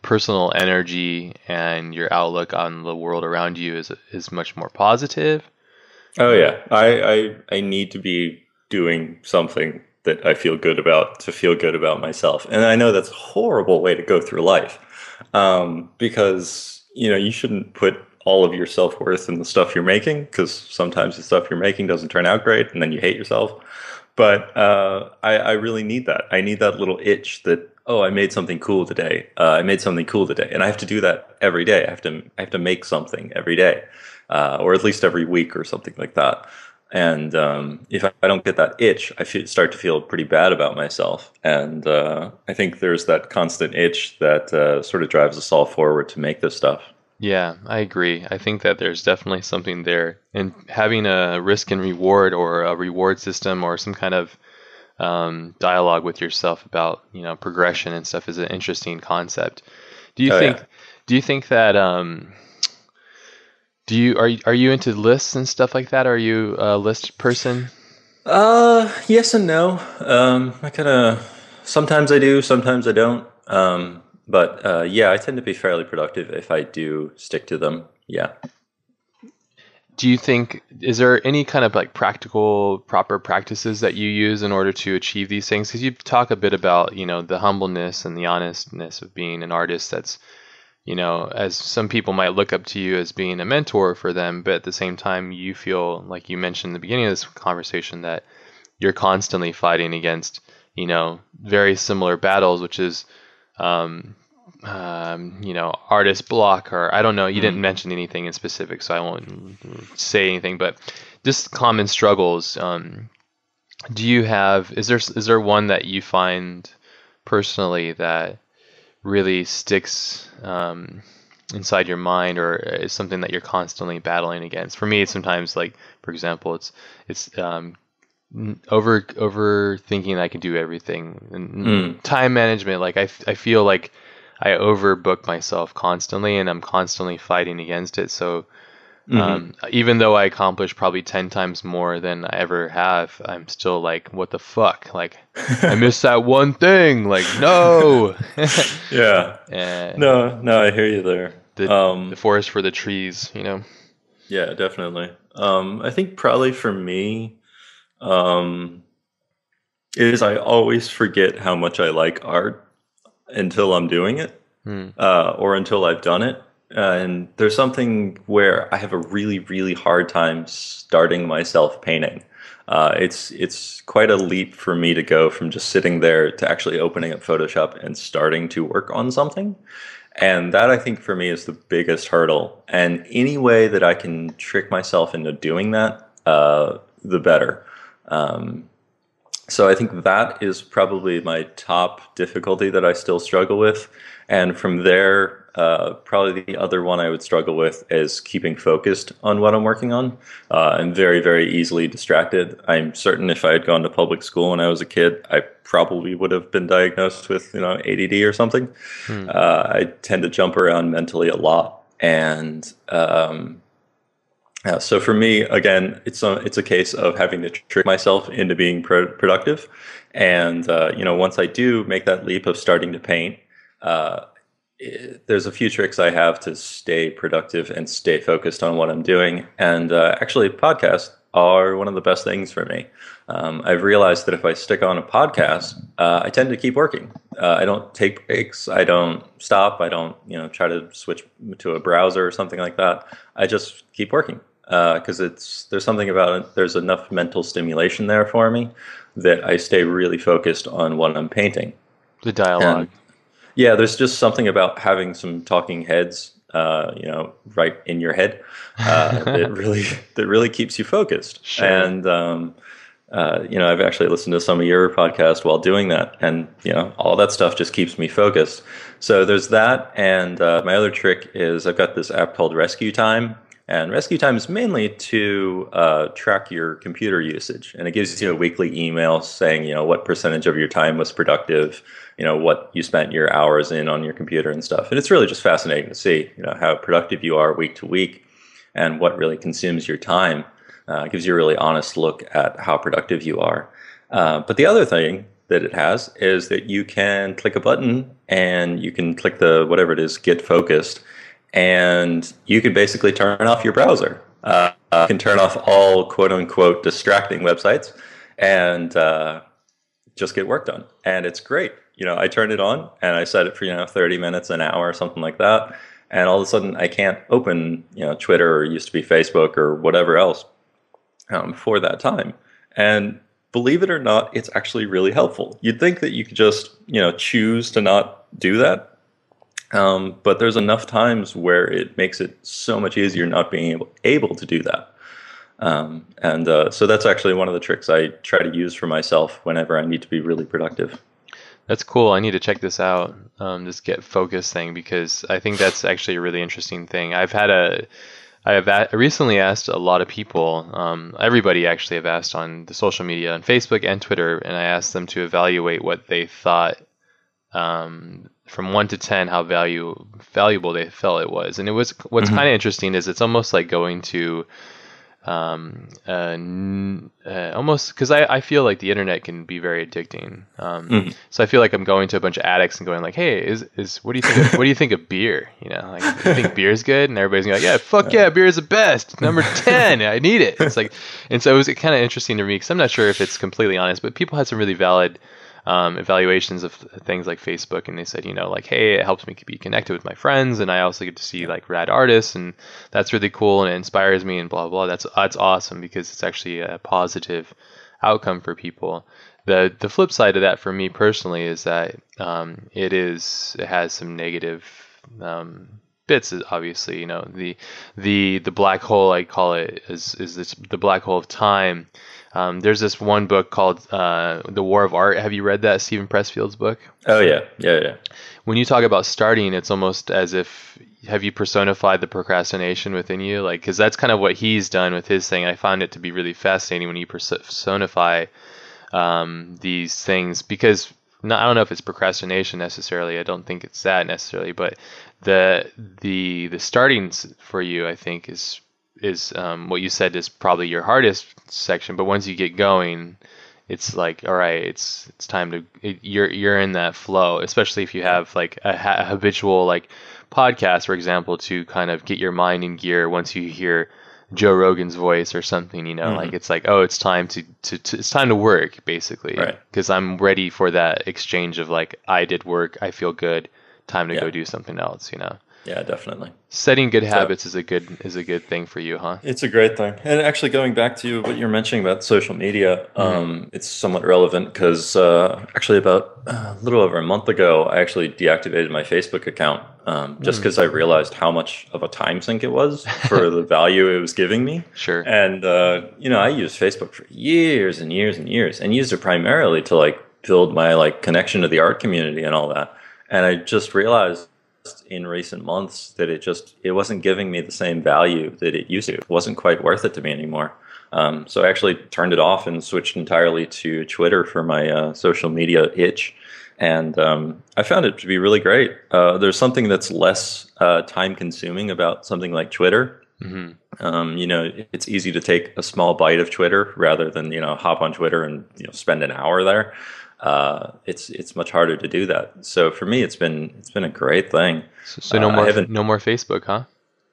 personal energy and your outlook on the world around you is is much more positive. Oh yeah, I I, I need to be doing something that I feel good about to feel good about myself, and I know that's a horrible way to go through life um, because you know you shouldn't put all of your self worth in the stuff you're making because sometimes the stuff you're making doesn't turn out great, and then you hate yourself. But uh, I, I really need that. I need that little itch that oh, I made something cool today. Uh, I made something cool today, and I have to do that every day. I have to I have to make something every day, uh, or at least every week or something like that. And um, if I don't get that itch, I feel, start to feel pretty bad about myself. And uh, I think there's that constant itch that uh, sort of drives us all forward to make this stuff. Yeah, I agree. I think that there's definitely something there. And having a risk and reward or a reward system or some kind of um, dialogue with yourself about you know progression and stuff is an interesting concept. Do you oh, think? Yeah. Do you think that? Um, do you are are you into lists and stuff like that? Are you a list person? Uh, yes and no. Um, I kind of sometimes I do, sometimes I don't. Um, but uh, yeah, I tend to be fairly productive if I do stick to them. Yeah do you think is there any kind of like practical proper practices that you use in order to achieve these things because you talk a bit about you know the humbleness and the honestness of being an artist that's you know as some people might look up to you as being a mentor for them but at the same time you feel like you mentioned in the beginning of this conversation that you're constantly fighting against you know very similar battles which is um, um, you know, artist block, or I don't know. You mm-hmm. didn't mention anything in specific, so I won't say anything. But just common struggles. Um, do you have? Is there is there one that you find personally that really sticks um, inside your mind, or is something that you're constantly battling against? For me, it's sometimes like, for example, it's it's um, over overthinking I can do everything and mm. time management. Like I, I feel like I overbook myself constantly and I'm constantly fighting against it. So mm-hmm. um, even though I accomplish probably 10 times more than I ever have, I'm still like, what the fuck? Like, I missed that one thing. Like, no. yeah. And no, no, I hear you there. The, um, the forest for the trees, you know? Yeah, definitely. Um, I think probably for me, um, is I always forget how much I like art until I'm doing it, Hmm. uh, or until I've done it. Uh, and there's something where I have a really, really hard time starting myself painting. Uh, it's it's quite a leap for me to go from just sitting there to actually opening up Photoshop and starting to work on something. And that I think for me is the biggest hurdle. And any way that I can trick myself into doing that, uh, the better. Um, so I think that is probably my top difficulty that I still struggle with. And from there, uh, probably the other one I would struggle with is keeping focused on what I'm working on. Uh, I'm very, very easily distracted. I'm certain if I had gone to public school when I was a kid, I probably would have been diagnosed with, you know, ADD or something. Uh, I tend to jump around mentally a lot, and um, yeah, so for me, again, it's a it's a case of having to trick myself into being pro- productive, and uh, you know, once I do make that leap of starting to paint, uh, it, there's a few tricks I have to stay productive and stay focused on what I'm doing. And uh, actually, podcasts are one of the best things for me. Um, I've realized that if I stick on a podcast, uh, I tend to keep working. Uh, I don't take breaks. I don't stop. I don't, you know, try to switch to a browser or something like that. I just keep working because it's there's something about it. There's enough mental stimulation there for me that I stay really focused on what I'm painting. The dialogue. And- yeah, there's just something about having some talking heads, uh, you know, right in your head uh, that really that really keeps you focused. Sure. And um, uh, you know, I've actually listened to some of your podcast while doing that, and you know, all that stuff just keeps me focused. So there's that, and uh, my other trick is I've got this app called Rescue Time. And Rescue Time is mainly to uh, track your computer usage, and it gives you a weekly email saying, you know, what percentage of your time was productive, you know, what you spent your hours in on your computer and stuff. And it's really just fascinating to see, you know, how productive you are week to week, and what really consumes your time. Uh, it gives you a really honest look at how productive you are. Uh, but the other thing that it has is that you can click a button and you can click the whatever it is, get focused, and you can basically turn off your browser. Uh, you can turn off all quote unquote distracting websites and uh, just get work done. And it's great. You know, I turned it on and I set it for, you know, 30 minutes, an hour, something like that. And all of a sudden I can't open, you know, Twitter or used to be Facebook or whatever else um, for that time. And believe it or not, it's actually really helpful. You'd think that you could just, you know, choose to not do that. Um, but there's enough times where it makes it so much easier not being able, able to do that. Um, and uh, so that's actually one of the tricks I try to use for myself whenever I need to be really productive. That's cool. I need to check this out. Um, this get focus thing because I think that's actually a really interesting thing. I've had a, I have a, recently asked a lot of people. Um, everybody actually have asked on the social media on Facebook and Twitter, and I asked them to evaluate what they thought um, from one to ten how value valuable they felt it was. And it was what's Mhm. kind of interesting is it's almost like going to um, uh, n- uh, almost because I, I feel like the internet can be very addicting. Um, Mhm. So I feel like I'm going to a bunch of addicts and going like, "Hey, is is what do you think? Of, what do you think of beer? You know, like you think beer's good?" And everybody's like, "Yeah, fuck yeah, beer is the best. Number ten, I need it." It's like, and so it was kind of interesting to me because I'm not sure if it's completely honest, but people had some really valid um, evaluations of things like Facebook, and they said, you know, like, hey, it helps me be connected with my friends, and I also get to see like rad artists, and that's really cool, and it inspires me, and blah blah. That's that's awesome because it's actually a positive outcome for people. The the flip side of that for me personally is that um, it is it has some negative um, bits. Obviously, you know the the the black hole I call it is is this, the black hole of time. Um, there's this one book called uh, The War of Art. Have you read that Steven Pressfield's book? Oh yeah, yeah, yeah. When you talk about starting, it's almost as if have you personified the procrastination within you, like because that's kind of what he's done with his thing. I found it to be really fascinating when you personify um, these things because not, I don't know if it's procrastination necessarily. I don't think it's that necessarily, but the the the starting for you, I think, is is um, what you said is probably your hardest section. But once you get going, it's like all right, it's it's time to it, you're you're in that flow. Especially if you have like a, ha- a habitual like podcast, for example, to kind of get your mind in gear once you hear Joe Rogan's voice or something, you know, Mhm. like it's like, oh, it's time to, to, to it's time to work basically. Right. Because I'm ready for that exchange of like, I did work, I feel good, time to go do something else, you know. Yeah, definitely. Setting good habits is a good is a good thing for you, huh? It's a great thing. And actually, going back to what you're mentioning about social media, um, it's somewhat relevant because uh, actually, about uh, a little over a month ago, I actually deactivated my Facebook account um, just because I realized how much of a time sink it was for the value it was giving me. Sure. And uh, you know, I used Facebook for years and years and years, and used it primarily to like build my like connection to the art community and all that. And I just realized in recent months that it just it wasn't giving me the same value that it used to. It wasn't quite worth it to me anymore. Um, so I actually turned it off and switched entirely to Twitter for my uh, social media itch. And um, I found it to be really great. Uh, there's something that's less uh, time consuming about something like Twitter. hmm Um, you know, it's easy to take a small bite of Twitter rather than you know hop on Twitter and you know spend an hour there. Uh, it's it's much harder to do that. So for me, it's been it's been a great thing. So, so no Uh, more no more Facebook, huh?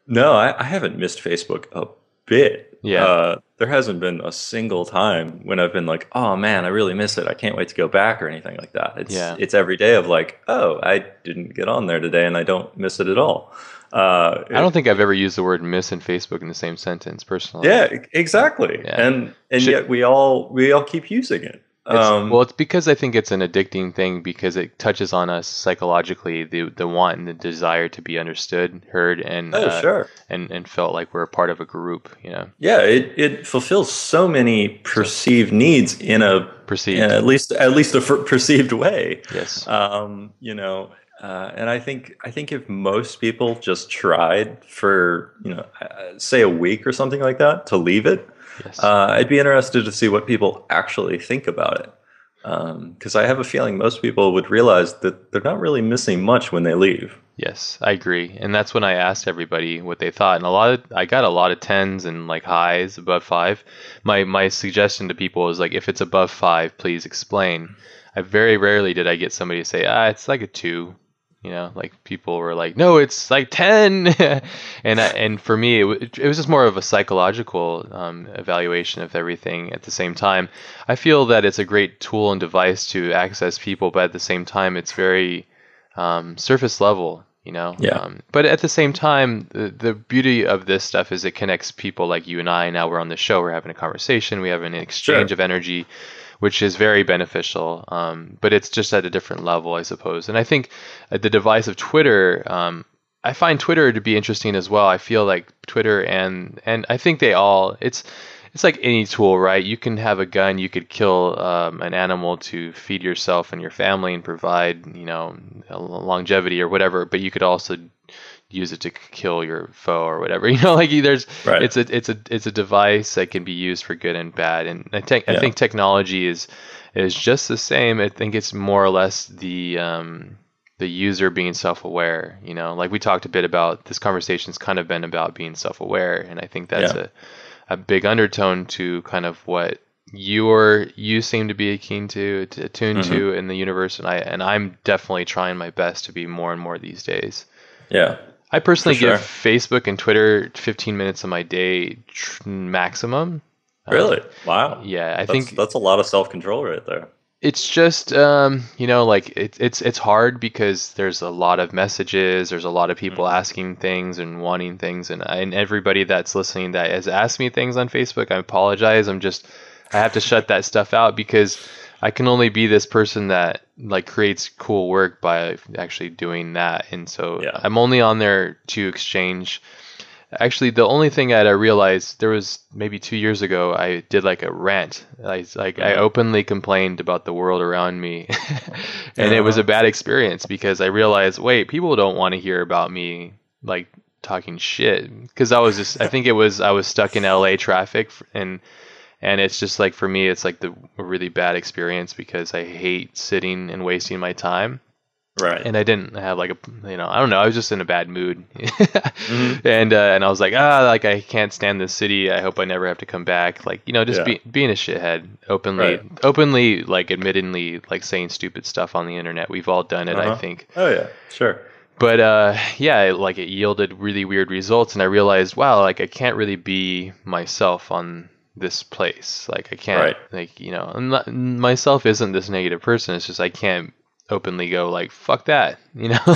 No, I, I haven't missed Facebook a bit. Yeah. Uh, there hasn't been a single time when I've been like, oh man, I really miss it. I can't wait to go back or anything like that. It's Yeah. it's every day of like, oh, I didn't get on there today and I don't miss it at all. Uh, I don't think I've ever used the word miss and Facebook in the same sentence personally. Yeah, exactly. Yeah. And and Should- yet we all we all keep using it. It's, Um, well, it's because I think it's an addicting thing because it touches on us psychologically the the want and the desire to be understood, heard, and oh, uh, sure. and and felt like we're a part of a group. You know, Yeah, it, it fulfills so many perceived needs in a perceived. in at least at least a f- perceived way. Yes. Um, you know, uh, and I think I think if most people just tried for you know uh, say a week or something like that to leave it, yes. uh, I'd be interested to see what people actually think about it. Because I have a feeling most people would realize that they're not really missing much when they leave. Yes, I agree, and that's when I asked everybody what they thought, and a lot of I got a lot of tens and like highs above five. My my suggestion to people is like, if it's above five, please explain. I very rarely did I get somebody to say, ah, it's like a two. You know, like people were like, no, it's like ten, and I, and for me, it, w- it was just more of a psychological um, evaluation of everything. At the same time, I feel that it's a great tool and device to access people, but at the same time, it's very um, surface level, you know. Yeah. Um, but at the same time, the, the beauty of this stuff is it connects people like you and I. Now we're on the show, we're having a conversation, we have an exchange Sure. of energy, which is very beneficial. Um, but it's just at a different level, I suppose. And I think uh, the device of Twitter. Um, I find Twitter to be interesting as well. I feel like Twitter and and I think they all it's it's like any tool, right? You can have a gun, you could kill um, an animal to feed yourself and your family and provide, you know, longevity or whatever. But you could also use it to kill your foe or whatever. You know, like there's Right. it's a it's a it's a device that can be used for good and bad. And I think I think technology is is just the same. I think it's more or less the um, the user being self-aware. You know, like we talked a bit about this conversation's kind of been about being self-aware, and I think that's Yeah. a a big undertone to kind of what you're you seem to be keen to, to attuned Mm-hmm. to in the universe, and I and I'm definitely trying my best to be more and more these days. Yeah. I personally sure. give Facebook and Twitter 15 minutes of my day tr- maximum. Really? Wow. yeah, I That's, think that's a lot of self control right there. It's just um, you know like it, it's it's hard because there's a lot of messages there's a lot of people Mm-hmm. asking things and wanting things and and everybody that's listening that has asked me things on facebook i apologize i'm just i have to shut that stuff out because i can only be this person that like creates cool work by actually doing that and so Yeah. i'm only on there to exchange Actually, the only thing that I realized there was maybe two years ago, I did like a rant. I like I Mhm. openly complained about the world around me, and it was a bad experience because I realized, wait, people don't want to hear about me like talking shit because I was just I think it was I was stuck in LA traffic and and it's just like for me it's like the a really bad experience because I hate sitting and wasting my time Right. and I didn't have like a you know I don't know I was just in a bad mood Mhm. and uh, and I was like ah like I can't stand this city I hope I never have to come back like you know just Yeah. be, being a shithead openly Right. openly like admittedly like saying stupid stuff on the internet we've all done it I Uh-huh. think oh, yeah. Sure. but uh, yeah, like it yielded really weird results, and I realized, wow, like I can't really be myself on this place. Like I can't, Right. like you know, not, myself isn't this negative person. It's just I can't openly go like fuck that, you know.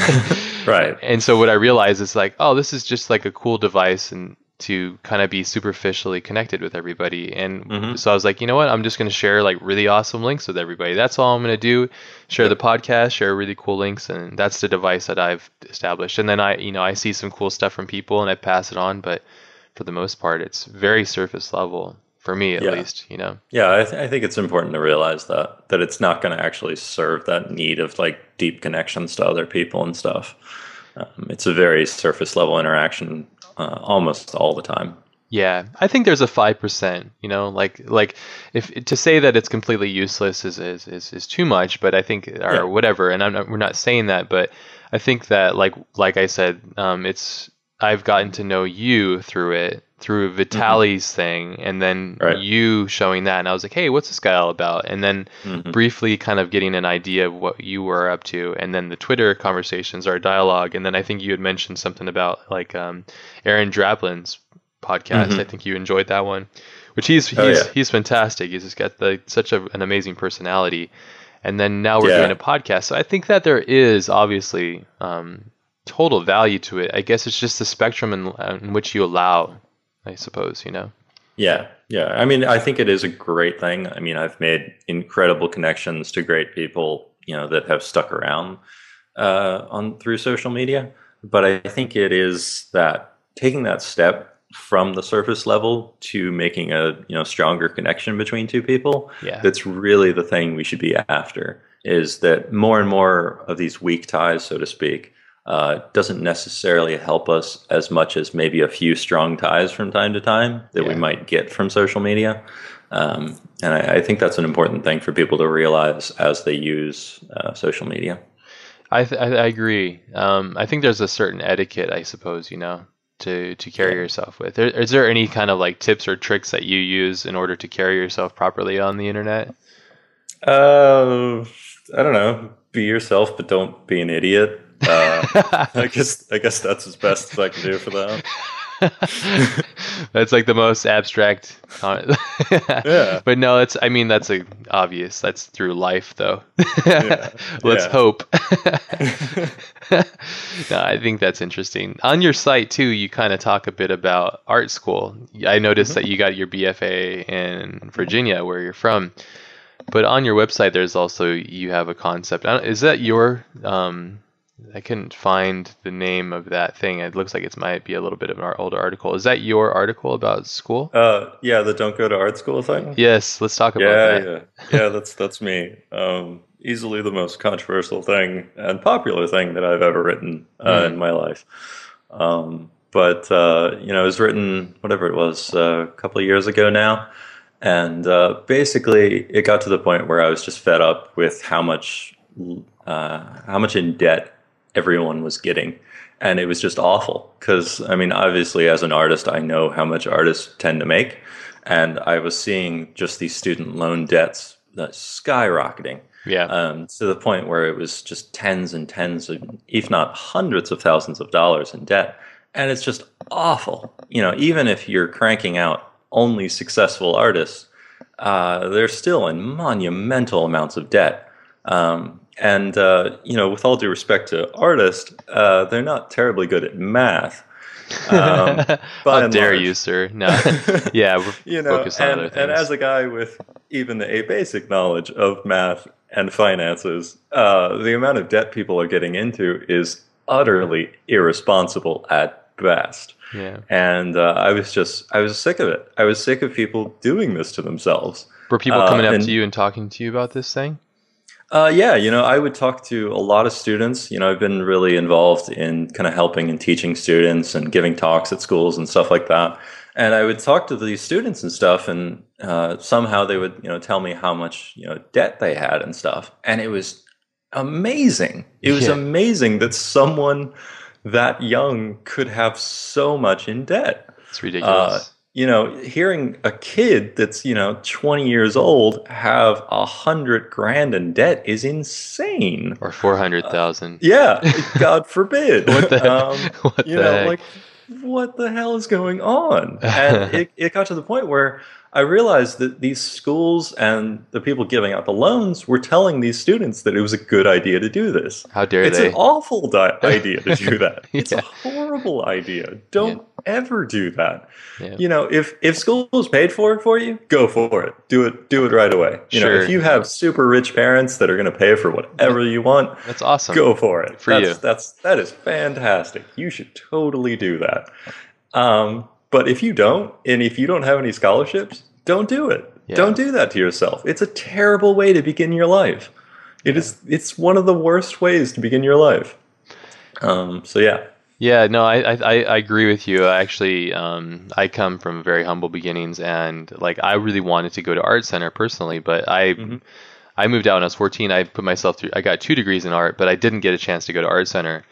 Right. And so what I realized is like, oh, this is just like a cool device and to kind of be superficially connected with everybody. And Mhm. so I was like, you know what? I'm just going to share like really awesome links with everybody. That's all I'm going to do. Share the podcast, share really cool links, and that's the device that I've established. And then I, you know, I see some cool stuff from people and I pass it on, but for the most part, it's very surface level for me at Yeah. least, you know. Yeah, I, th- I think it's important to realize that that it's not going to actually serve that need of like deep connections to other people and stuff. Um, it's a very surface level interaction uh, almost all the time. Yeah, I think there's a five percent. You know, like like if to say that it's completely useless is is, is, is too much, but I think or Yeah. whatever. And I'm not, we're not saying that, but I think that like like I said, um, it's I've gotten to know you through it through Vitali's thing, and then Right. you showing that, and I was like, hey, what's this guy all about? And then Mhm. briefly kind of getting an idea of what you were up to, and then the Twitter conversations, our dialogue, and then I think you had mentioned something about like um, Aaron Draplin's podcast. Mhm. I think you enjoyed that one, which he's he's Oh, yeah. he's fantastic. He's just got the such a, an amazing personality. And then now we're Yeah. doing a podcast, so I think that there is obviously um, total value to it. I guess it's just the spectrum in, in which you allow. I suppose you know. Yeah, yeah. I mean, I think it is a great thing. I mean, I've made incredible connections to great people, you know, that have stuck around uh, on through social media. But I think it is that taking that step from the surface level to making a you know stronger connection between two people. Yeah. That's really the thing we should be after. Is that more and more of these weak ties, so to speak, uh, doesn't necessarily help us as much as maybe a few strong ties from time to time that we might get from social media. Um, and I, I think that's an important thing for people to realize as they use uh, social media. I th- I, I agree. Um, I think there's a certain etiquette, I suppose, you know, to to carry Yeah. yourself with. Is, is there any kind of like tips or tricks that you use in order to carry yourself properly on the internet? Uh, I don't know. Be yourself, but don't be an idiot. Uh, I guess I guess that's as best as I can do for that. that's like the most abstract. Yeah. But no, it's. I mean, that's a obvious. That's through life, though. Yeah. Let's hope. no, I think that's interesting. On your site too, you kind of talk a bit about art school. I noticed Mm-hmm. that you got your BFA in Virginia, where you're from. But on your website, there's also you have a concept. Is that your? Um, I couldn't find the name of that thing. It looks like it might be a little bit of an older article. Is that your article about school? Uh, yeah, the don't go to art school thing. Yes, let's talk about yeah, that. yeah, yeah. That's that's me. Um, easily the most controversial thing and popular thing that I've ever written uh, Mm. in my life. Um, but uh, you know, it was written whatever it was uh, a couple of years ago now, and uh, basically it got to the point where I was just fed up with how much uh, how much in debt everyone was getting. And it was just awful because, I mean, obviously, as an artist, I know how much artists tend to make. And I was seeing just these student loan debts skyrocketing Yeah. um, to the point where it was just tens and tens of, if not hundreds of thousands of dollars in debt. And it's just awful. You know, even if you're cranking out only successful artists, uh, they're still in monumental amounts of debt. Um, and, uh, you know, with all due respect to artists, uh, they're not terribly good at math. Um, How dare large. you, sir? No. yeah, we're you know, focused on and, other and as a guy with even a basic knowledge of math and finances, uh, the amount of debt people are getting into is utterly irresponsible at best. yeah. And uh, I was just, I was sick of it. I was sick of people doing this to themselves. Were people Uh, coming up to you and talking to you about this thing? Uh, yeah, you know, I would talk to a lot of students. You know, I've been really involved in kind of helping and teaching students and giving talks at schools and stuff like that. And I would talk to these students and stuff, and uh, somehow they would, you know, tell me how much you know debt they had and stuff. And it was amazing. It was Yeah. amazing that someone that young could have so much in debt. It's ridiculous. You know, hearing a kid that's, you know, 20 years old have a hundred grand in debt is insane. Or 400,000. Yeah, God forbid. What the- um, what you the know, heck? like, what the hell is going on? And it, it got to the point where I realized that these schools and the people giving out the loans were telling these students that it was a good idea to do this. How dare It's they? It's an awful di- idea to do that. It's a horrible idea. Don't ever do that. Yeah. You know, if if school is paid for it for you, go for it. Do it. Do it right away. You know, if you have super rich parents that are going to pay for whatever you want, That's awesome. go for it. For that's, you. That's that is fantastic. You should totally do that. Um, but if you don't, and if you don't have any scholarships, don't do it. Yeah. Don't do that to yourself. It's a terrible way to begin your life. It is. It's one of the worst ways to begin your life. Um, so yeah. Yeah, no, I, I I agree with you. I Actually, um, I come from very humble beginnings, and like I really wanted to go to art center personally, but I Mhm. I moved out when I was 14. I put myself through. I got two degrees in art, but I didn't get a chance to go to art center.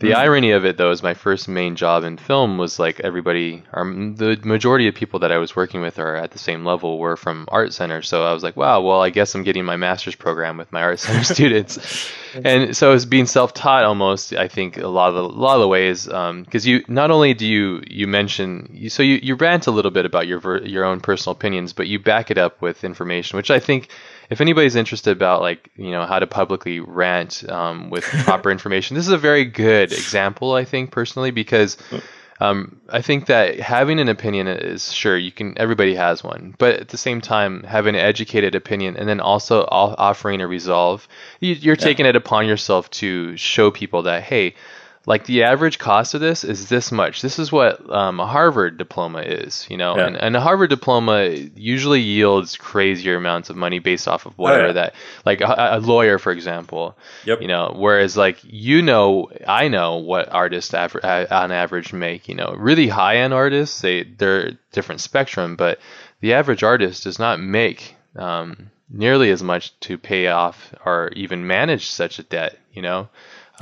The Mhm. irony of it, though, is my first main job in film was like everybody, or the majority of people that I was working with are at the same level were from art center. So I was like, wow, well, I guess I'm getting my master's program with my art center students. And so it's being self-taught almost. I think a lot of the, a lot of the ways, because you not only do you you mention, you, so you, you rant a little bit about your ver, your own personal opinions, but you back it up with information, which I think if anybody's interested about like you know how to publicly rant um, with proper information, this is a very good example. I think personally because um, I think that having an opinion is sure you can. Everybody has one, but at the same time, having an educated opinion and then also offering a resolve, you, you're taking it upon yourself to show people that hey. Like the average cost of this is this much. This is what um, a Harvard diploma is, you know, Yeah. and, and a Harvard diploma usually yields crazier amounts of money based off of whatever yeah. that, like a, a lawyer, for example, Yep. you know whereas like you know i know what artists aver- on average make you know really high end artists they they're different spectrum but the average artist does not make um, nearly as much to pay off or even manage such a debt you know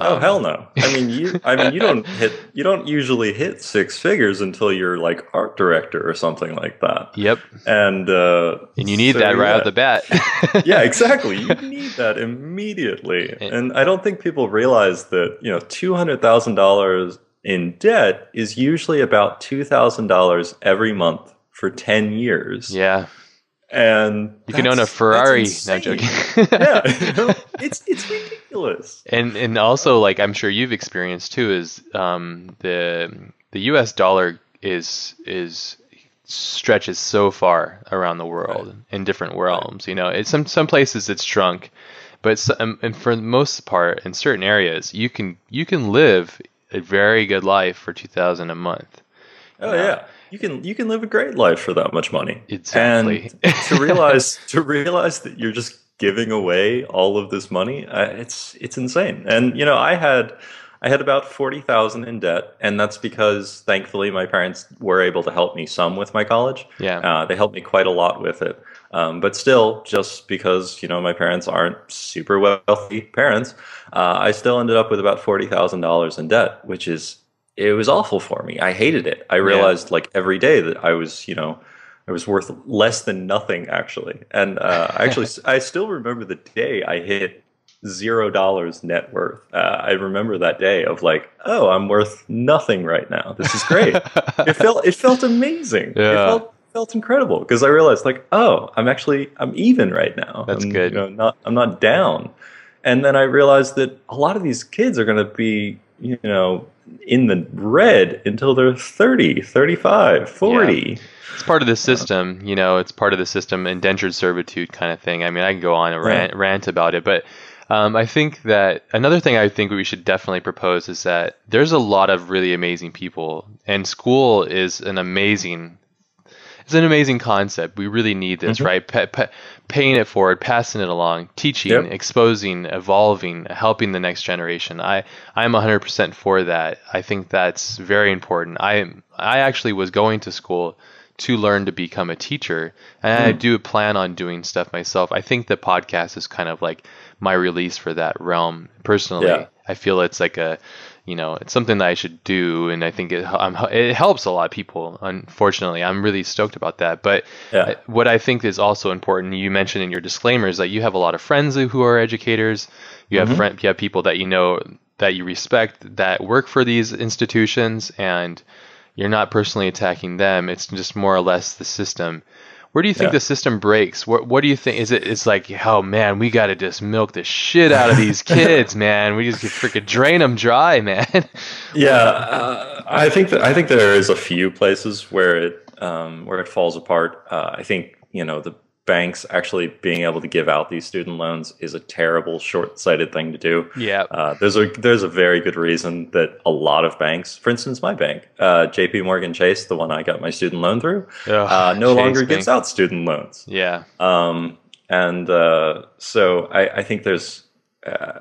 Oh Um, hell no! I mean you. I mean you don't hit. You don't usually hit six figures until you're like art director or something like that. yep And uh, and you need so, that right yeah. off the bat yeah, exactly. You need that immediately. And- And I don't think people realize that, you know, $200,000 in debt is usually about $2,000 every month for 10 years. yeah And you can own a ferrari no joking yeah, you know, it's it's ridiculous. and and also like I'm sure you've experienced too is um, the the U.S. dollar is is stretches so far around the world in different realms. You know, it's some some places it's shrunk, but some, and for the most part in certain areas you can you can live a very good life for two thousand a month. Oh yeah. You can you can live a great life for that much money. Exactly. And to realize to realize that you're just giving away all of this money, uh, it's it's insane. And you know, I had I had about forty thousand in debt, and that's because thankfully my parents were able to help me some with my college. Yeah. uh, they helped me quite a lot with it. Um, but still, just because you know my parents aren't super wealthy parents, uh, I still ended up with about forty thousand dollars in debt, which is it was awful for me. I hated it. I realized like every day that I was, you know, I was worth less than nothing actually. And uh, actually, I still remember the day I hit zero dollars net worth. Uh, I remember that day of like, oh, I'm worth nothing right now. This is great. it felt it felt amazing. It felt felt incredible because I realized like, oh, I'm actually I'm even right now. That's I'm, good. You know, not I'm not down. And then I realized that a lot of these kids are going to be, you know, in the red until they're 30, 35, 40. it's part of the system, you know, it's part of the system, indentured servitude kind of thing. I mean, I can go on and rant, rant about it, but um, I think that another thing I think we should definitely propose is that there's a lot of really amazing people, and school is an amazing. It's an amazing concept. We really need this, Mhm. right? Pa- pa- paying it forward, passing it along, teaching, Yep. exposing, evolving, helping the next generation. I I'm 100% for that. I think that's very important. I I actually was going to school to learn to become a teacher, and I Mm. do plan on doing stuff myself. I think the podcast is kind of like my release for that realm. Personally, Yeah. I feel it's like a you know, it's something that I should do, and I think it I'm, it helps a lot of people. Unfortunately, I'm really stoked about that. But Yeah. what I think is also important, you mentioned in your disclaimers that you have a lot of friends who are educators. You have mm-hmm. friend, you have people that you know that you respect that work for these institutions, and you're not personally attacking them. It's just more or less the system. Where do you think Yeah. the system breaks? What What do you think? Is it? It's like, oh man, we got to just milk the shit out of these kids, man. We just freaking drain them dry, man. Yeah, uh, I think that I think there is a few places where it um, where it falls apart. Uh, I think you know the banks actually being able to give out these student loans is a terrible, short-sighted thing to do. Yeah. uh, there's a there's a very good reason that a lot of banks, for instance, my bank, uh, J.P. Morgan Chase, the one I got my student loan through, Ugh, uh, no Chase longer Bank. gives out student loans. yeah. Um, and uh, so I, I think there's uh,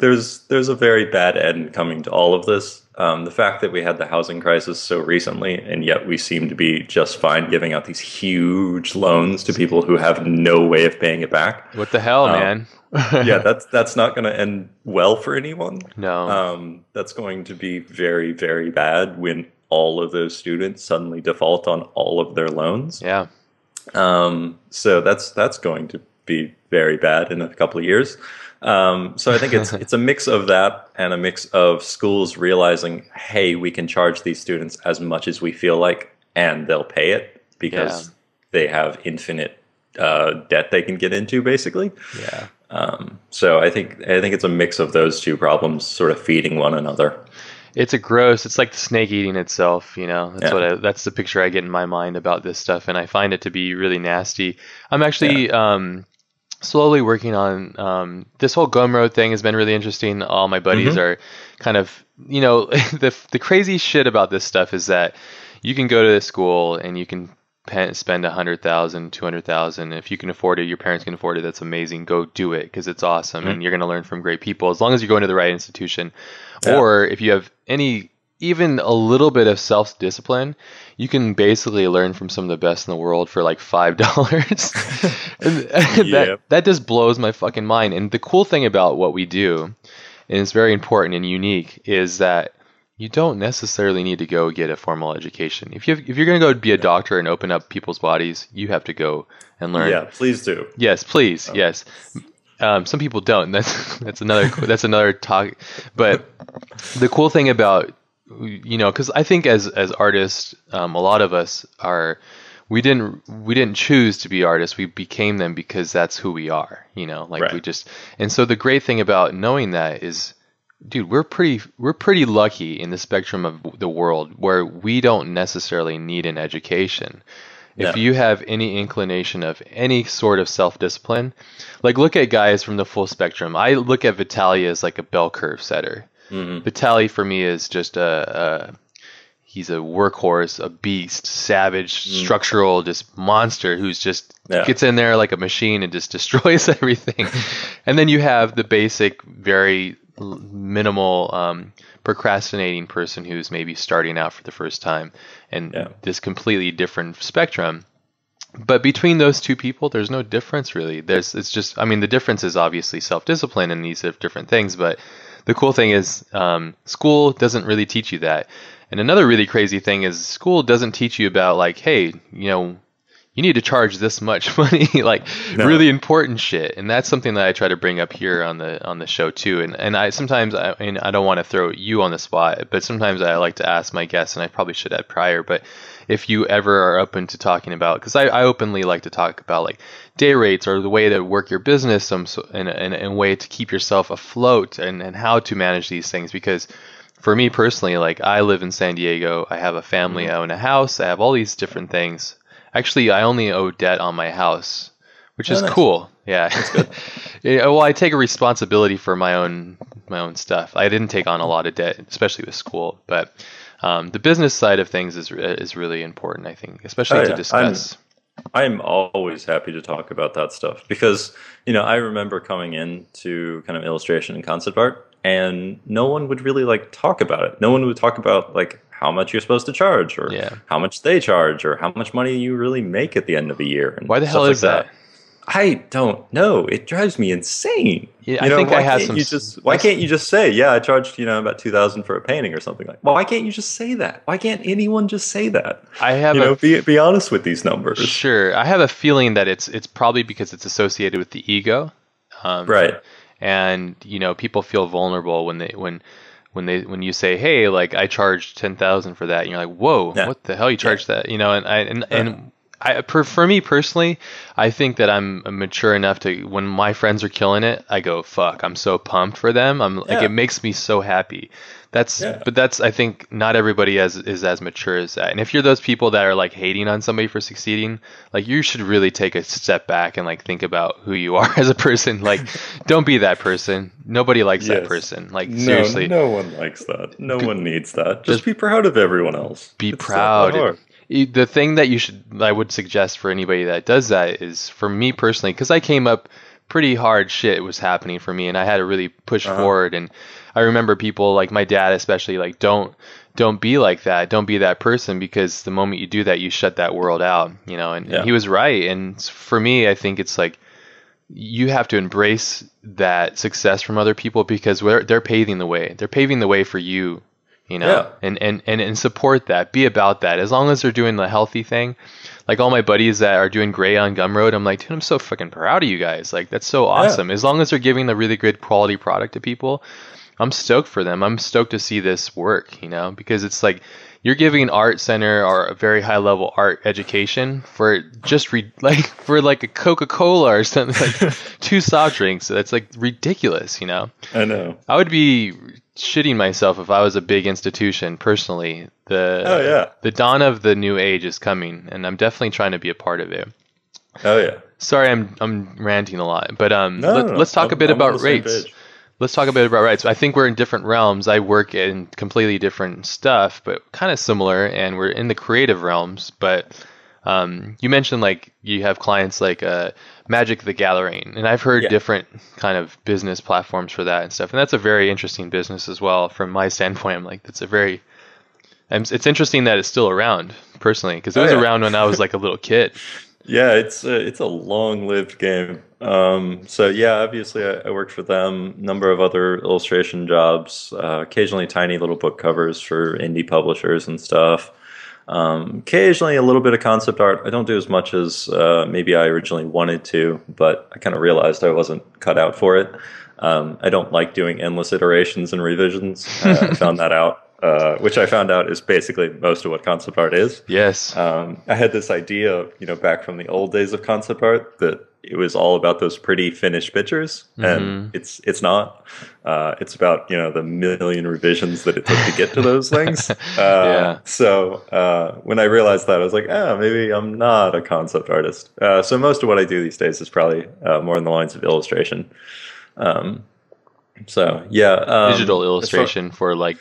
there's there's a very bad end coming to all of this. Um, the fact that we had the housing crisis so recently, and yet we seem to be just fine giving out these huge loans to people who have no way of paying it back. What the hell, man? yeah, that's that's not going to end well for anyone. No. Um, that's going to be very very bad when all of those students suddenly default on all of their loans. yeah. Um, so that's that's going to be very bad in a couple of years. Um, so I think it's it's a mix of that and a mix of schools realizing, hey, we can charge these students as much as we feel like, and they'll pay it because Yeah. they have infinite uh, debt they can get into, basically. Yeah. Um, so I think I think it's a mix of those two problems, sort of feeding one another. It's a gross. It's like the snake eating itself. You know, that's Yeah. what I, that's the picture I get in my mind about this stuff, and I find it to be really nasty. I'm actually um, slowly working on um, this whole Gumroad thing. Has been really interesting. All my buddies Mm-hmm. are kind of, you know, the the crazy shit about this stuff is that you can go to the school and you can pe- spend a hundred thousand, two hundred thousand. If you can afford it, your parents can afford it. That's amazing. Go do it because it's awesome, and you're going to learn from great people as long as you're going to the right institution. Yeah. Or if you have any, even a little bit of self discipline, you can basically learn from some of the best in the world for like five dollars. and and that that just blows my fucking mind. And the cool thing about what we do, and it's very important and unique, is that you don't necessarily need to go get a formal education. If you if you're going to go be a doctor and open up people's bodies, you have to go and learn. Yeah, please do. Yes, please. Yes. Um, some people don't. That's that's another that's another talk. But the cool thing about you know, because I think as as artists, um, a lot of us are. We didn't we didn't choose to be artists. We became them because that's who we are. You know, like we just. And so the great thing about knowing that is dude we're pretty we're pretty lucky in the spectrum of the world where we don't necessarily need an education if No. you have any inclination of any sort of self-discipline like look at guys from the full spectrum i look at Vitalia as like a bell curve setter Mhm. Vitaly for me is just a, a he's a workhorse a beast savage structural just monster who's just Yeah. gets in there like a machine and just destroys everything and then you have the basic very minimal um, procrastinating person who's maybe starting out for the first time and Yeah. this completely different spectrum but between those two people there's no difference really there's it's just i mean the difference is obviously self-discipline and these different things but the cool thing is um, school doesn't really teach you that. And another really crazy thing is school doesn't teach you about like hey you know you need to charge this much money like No. really important shit. And that's something that i try to bring up here on the on the show too. And and i sometimes i and i don't want to throw you on the spot but sometimes i like to ask my guests and i probably should have prior but if you ever are open to talking about because I, I openly like to talk about like day rates or the way to work your business some so- and and and a way to keep yourself afloat and and how to manage these things. Because for me personally like i live in san diego. I have a family. Mm-hmm. I own a house. I have all these different things. Actually i only owe debt on my house which Oh, is nice. cool. Yeah. Yeah, well i take a responsibility for my own my own stuff. I didn't take on a mm-hmm. lot of debt especially with school but um, the business side of things is is really important i think especially Oh, to yeah. discuss I'm always happy to talk about that stuff because you know I remember coming into kind of illustration and concept art, and no one would really like talk about it. No one would talk about like how much you're supposed to charge, or Yeah. how much they charge, or how much money you really make at the end of the year. And why the hell is like that, I don't know. It drives me insane. Yeah, I think I have some. You just, why can't you just say, "Yeah, I charged you know about two thousand for a painting or something like"? Well, why can't you just say that? Why can't anyone just say that? I have you a, know, be be honest with these numbers. Sure, I have a feeling that it's it's probably because it's associated with the ego, um, right? And you know, people feel vulnerable when they when when they when you say, "Hey, like I charged ten thousand for that," and you're like, "Whoa, yeah. what the hell? You charged yeah. that?" You know, and I and, and I, for, for me personally, I think that I'm mature enough to when my friends are killing it, I go fuck. I'm so pumped for them. I'm yeah. like it makes me so happy. That's yeah. but that's I think not everybody has, is as mature as that. And if you're those people that are like hating on somebody for succeeding, like you should really take a step back and like think about who you are as a person. Like don't be that person. Nobody likes yes. that person. Like no, seriously, no one likes that. No one needs that. Just, just be proud of everyone else. Be it's proud the thing that you should I would suggest for anybody that does that is for me personally because I came up pretty hard shit was happening for me and I had to really push uh-huh. forward and I remember people like my dad especially like don't don't be like that don't be that person because the moment you do that you shut that world out you know and, yeah. and he was right and for me I think it's like you have to embrace that success from other people because they're, they're paving the way they're paving the way for you you know? Yeah. and, and and and support that. Be about that. As long as they're doing the healthy thing. Like all my buddies that are doing gray on Gumroad i'm like dude i'm so fucking proud of you guys. Like that's so awesome. Yeah. as long as they're giving the really good quality product to people i'm stoked for them. I'm stoked to see this work you know? Because it's like you're giving an art center or a very high level art education for just re- like for like a coca-cola or something like two soft drinks. That's like ridiculous you know? I know. I would be shitting myself if I was a big institution personally. The oh yeah, the dawn of the new age is coming, and I'm definitely trying to be a part of it. Oh yeah. Sorry, I'm I'm ranting a lot, but um, no, let, us talk a bit I'm about rates. Let's talk a bit about rates. I think we're in different realms. I work in completely different stuff, but kind of similar, and we're in the creative realms. But um, you mentioned like you have clients like uh, Magic the Gathering, and I've heard yeah. different kind of business platforms for that and stuff, and that's a very interesting business as well. From my standpoint, I'm like, it's a very, it's interesting that it's still around personally because it was oh, yeah. around when I was like a little kid. Yeah, it's a, it's a long-lived game. Um, so yeah, obviously I, I, worked for them. Number of other illustration jobs, uh, occasionally tiny little book covers for indie publishers and stuff. Um, occasionally, a little bit of concept art. I don't do as much as uh, maybe I originally wanted to, but I kind of realized I wasn't cut out for it. Um, I don't like doing endless iterations and revisions. Uh, I found that out. Uh, which I found out is basically most of what concept art is. Yes. Um, I had this idea, you know, back from the old days of concept art that it was all about those pretty finished pictures, mm-hmm. and it's it's not. Uh, it's about you know the million revisions that it took to get to those things. Uh, yeah. So uh, when I realized that, I was like, oh, maybe I'm not a concept artist. Uh, so most of what I do these days is probably uh, more in the lines of illustration. Um, so yeah, um, digital illustration for like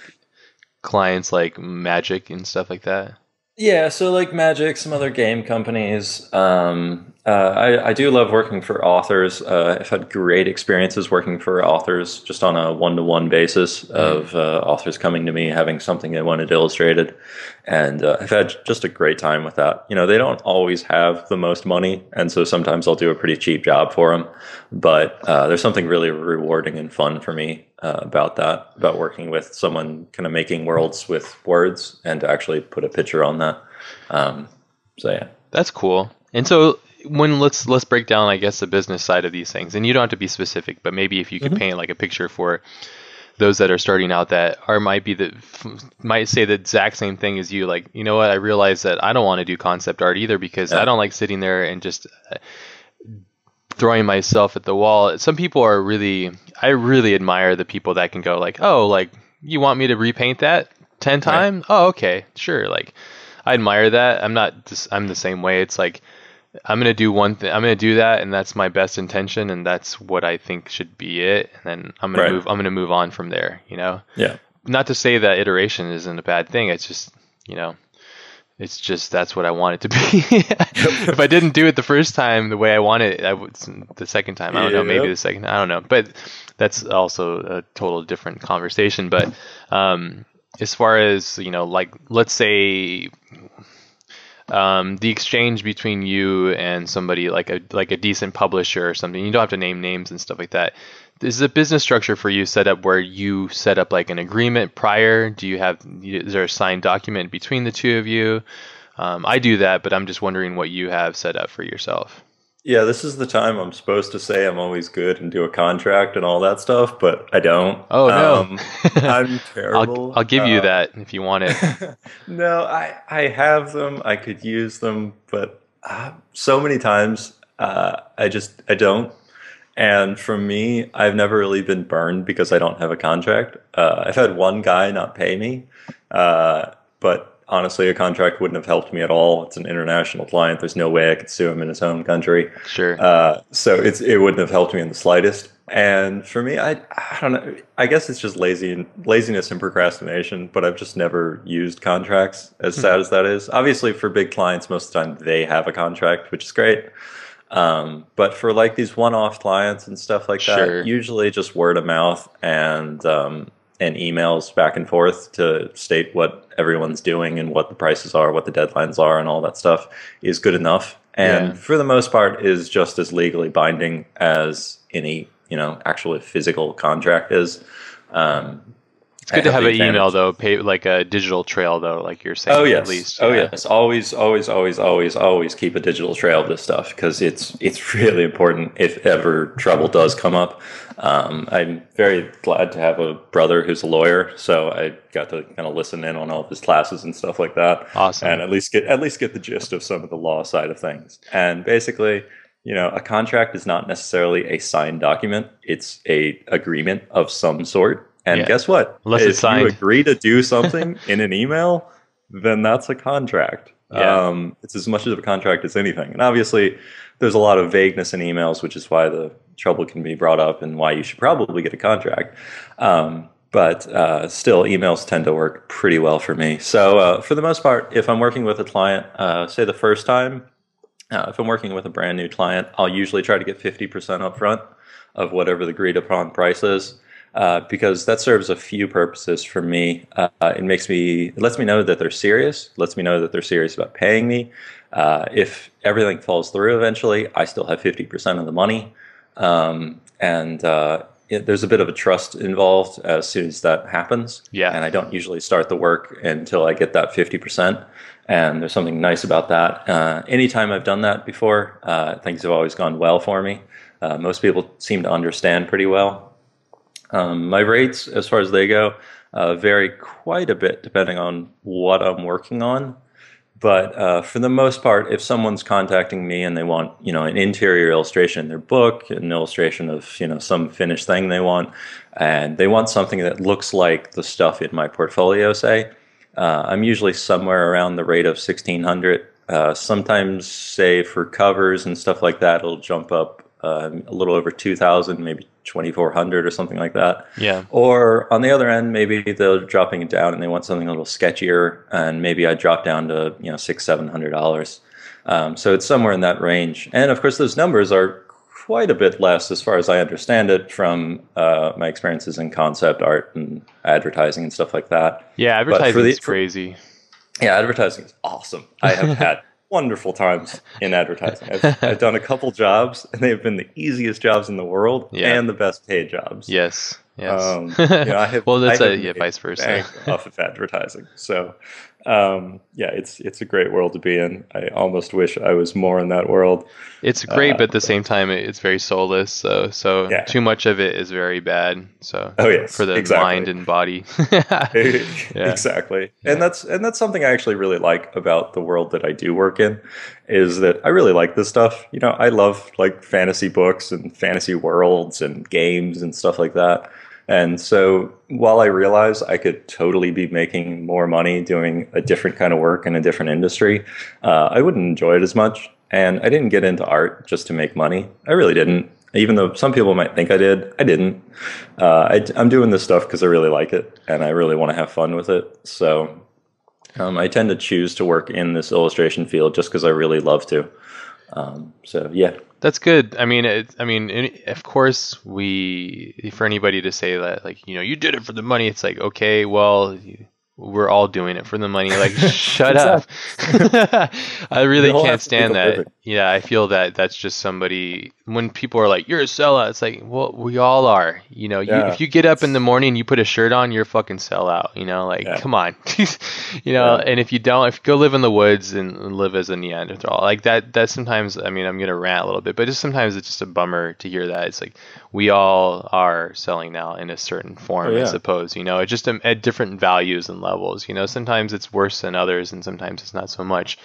clients like Magic and stuff like that. Yeah, so like Magic, some other game companies. Um, uh, I, I, do love working for authors. Uh, I've had great experiences working for authors just on a one to one basis of uh, authors coming to me having something they wanted illustrated. And uh, I've had just a great time with that. You know, they don't always have the most money. And so sometimes I'll do a pretty cheap job for them. But uh, there's something really rewarding and fun for me uh, about that, about working with someone kind of making worlds with words and to actually put a picture on that. Um, so, yeah. That's cool. And so when let's let's break down, I guess, the business side of these things, and you don't have to be specific, but maybe if you could mm-hmm. paint like a picture for those that are starting out that are might be the might say the exact same thing as you like you know what i realize that i don't want to do concept art either because yeah. i don't like sitting there and just uh, throwing myself at the wall some people are really i really admire the people that can go like oh like you want me to repaint that 10 times right. oh okay sure like i admire that i'm not just i'm the same way it's like I'm gonna do one thing. I'm gonna do that, and that's my best intention, and that's what I think should be it. And then I'm gonna right. move. I'm gonna move on from there. You know. Yeah. Not to say that iteration isn't a bad thing. It's just you know, it's just that's what I want it to be. if I didn't do it the first time the way I want it, I would the second time. I don't know. Maybe the second. I don't know. But that's also a total different conversation. But um, as far as you know, like let's say um, the exchange between you and somebody like a like a decent publisher or something. You don't have to name names and stuff like that. Is the business structure for you set up where you set up like an agreement prior? Do you have is there a signed document between the two of you? Um, I do that, but I'm just wondering what you have set up for yourself. Yeah, this is the time I'm supposed to say I'm always good and do a contract and all that stuff, but I don't. Oh no, um, I'm terrible. I'll, I'll give you uh, that if you want it. no, I I have them. I could use them, but uh, so many times uh, I just I don't. And for me, I've never really been burned because I don't have a contract. Uh, I've had one guy not pay me, uh, but honestly, a contract wouldn't have helped me at all. It's an international client. There's no way I could sue him in his home country. Sure. Uh, so it's it wouldn't have helped me in the slightest. And for me, I I don't know. I guess it's just lazy laziness and procrastination. But I've just never used contracts. As hmm. sad as that is, obviously for big clients, most of the time they have a contract, which is great. Um, but for like these one-off clients and stuff like that, usually just word of mouth and um, and emails back and forth to state what everyone's doing and what the prices are, what the deadlines are, and all that stuff is good enough. And yeah. for the most part, is just as legally binding as any you know actual physical contract is. Um, it's good to have an email though, pay like a digital trail though, like you're saying. Oh yes, at least. Oh yeah. yes, always, always, always, always, always keep a digital trail of this stuff because it's it's really important if ever trouble does come up. Um, I'm very glad to have a brother who's a lawyer, so I got to kind of listen in on all of his classes and stuff like that. Awesome. And at least get at least get the gist of some of the law side of things. And basically, you know, a contract is not necessarily a signed document; it's a agreement of some sort and yeah. guess what? Unless if it's signed. you agree to do something in an email, then that's a contract. Yeah. Um, it's as much of a contract as anything. And obviously, there's a lot of vagueness in emails, which is why the trouble can be brought up and why you should probably get a contract. Um, but uh, still, emails tend to work pretty well for me. So, uh, for the most part, if I'm working with a client, uh, say the first time, uh, if I'm working with a brand new client, I'll usually try to get 50% upfront of whatever the agreed upon price is uh, because that serves a few purposes for me. Uh, it makes me, it lets me know that they're serious, lets me know that they're serious about paying me. Uh, if everything falls through eventually, I still have 50% of the money. Um, and uh, it, there's a bit of a trust involved as soon as that happens. Yeah. And I don't usually start the work until I get that 50%. And there's something nice about that. Uh, anytime I've done that before, uh, things have always gone well for me. most people seem to understand pretty well um, my rates, as far as they go, uh, vary quite a bit depending on what I'm working on. But uh, for the most part, if someone's contacting me and they want, you know, an interior illustration in their book, an illustration of, you know, some finished thing they want, and they want something that looks like the stuff in my portfolio, say, uh, I'm usually somewhere around the rate of 1600. Uh, sometimes, say for covers and stuff like that, it'll jump up um, a little over 2,000, maybe 2,400 or something like that. Yeah. Or on the other end, maybe they're dropping it down and they want something a little sketchier, and maybe I drop down to you know six, seven hundred dollars. Um, so it's somewhere in that range. And of course, those numbers are quite a bit less, as far as I understand it, from uh, my experiences in concept art and advertising and stuff like that. Yeah, advertising is crazy. Yeah, advertising is awesome. I have had wonderful times in advertising. I've, I've, done a couple jobs, and they've been the easiest jobs in the world yeah. and the best paid jobs. Yes. Yes. Um, you know, I have, well, that's a, yeah, vice versa. off of advertising. So, um, yeah, it's it's a great world to be in. I almost wish I was more in that world. It's great, uh, but at the same time, it's very soulless. So, so yeah. too much of it is very bad. So, oh yes, for the exactly. mind and body. yeah. Exactly, yeah. and that's and that's something I actually really like about the world that I do work in, is that I really like this stuff. You know, I love like fantasy books and fantasy worlds and games and stuff like that. And so while I realize I could totally be making more money doing a different kind of work in a different industry, uh, I wouldn't enjoy it as much. And I didn't get into art just to make money. I really didn't. Even though some people might think I did, I didn't. Uh, I, am doing this stuff because I really like it and I really want to have fun with it. So um, I tend to choose to work in this illustration field just because I really love to. Um, so yeah, that's good. I mean, it, I mean, of course, we for anybody to say that like you know you did it for the money, it's like okay, well, you, we're all doing it for the money. Like, shut up. I really can't stand that. Yeah, I feel that that's just somebody. When people are like, "You're a sellout," it's like, well, we all are. You know, yeah. you, if you get up in the morning and you put a shirt on, you're a fucking sellout. You know, like, yeah. come on. you know, yeah. and if you don't, if you go live in the woods and live as a Neanderthal, like that, that sometimes. I mean, I'm gonna rant a little bit, but just sometimes it's just a bummer to hear that. It's like we all are selling now in a certain form, oh, I suppose. You know, just um, at different values and levels. You know, sometimes it's worse than others, and sometimes it's not so much.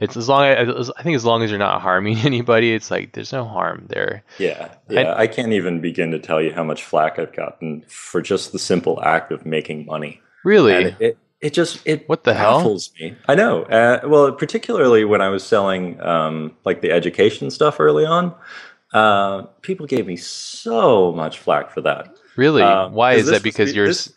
It's as long as I think as long as you're not harming anybody, it's like there's no harm there. Yeah, yeah. I, I can't even begin to tell you how much flack I've gotten for just the simple act of making money. Really? It, it, it, just it what the baffles hell? me. I know. Uh, well, particularly when I was selling um, like the education stuff early on, uh, people gave me so much flack for that. Really? Um, Why is that? Because you're this,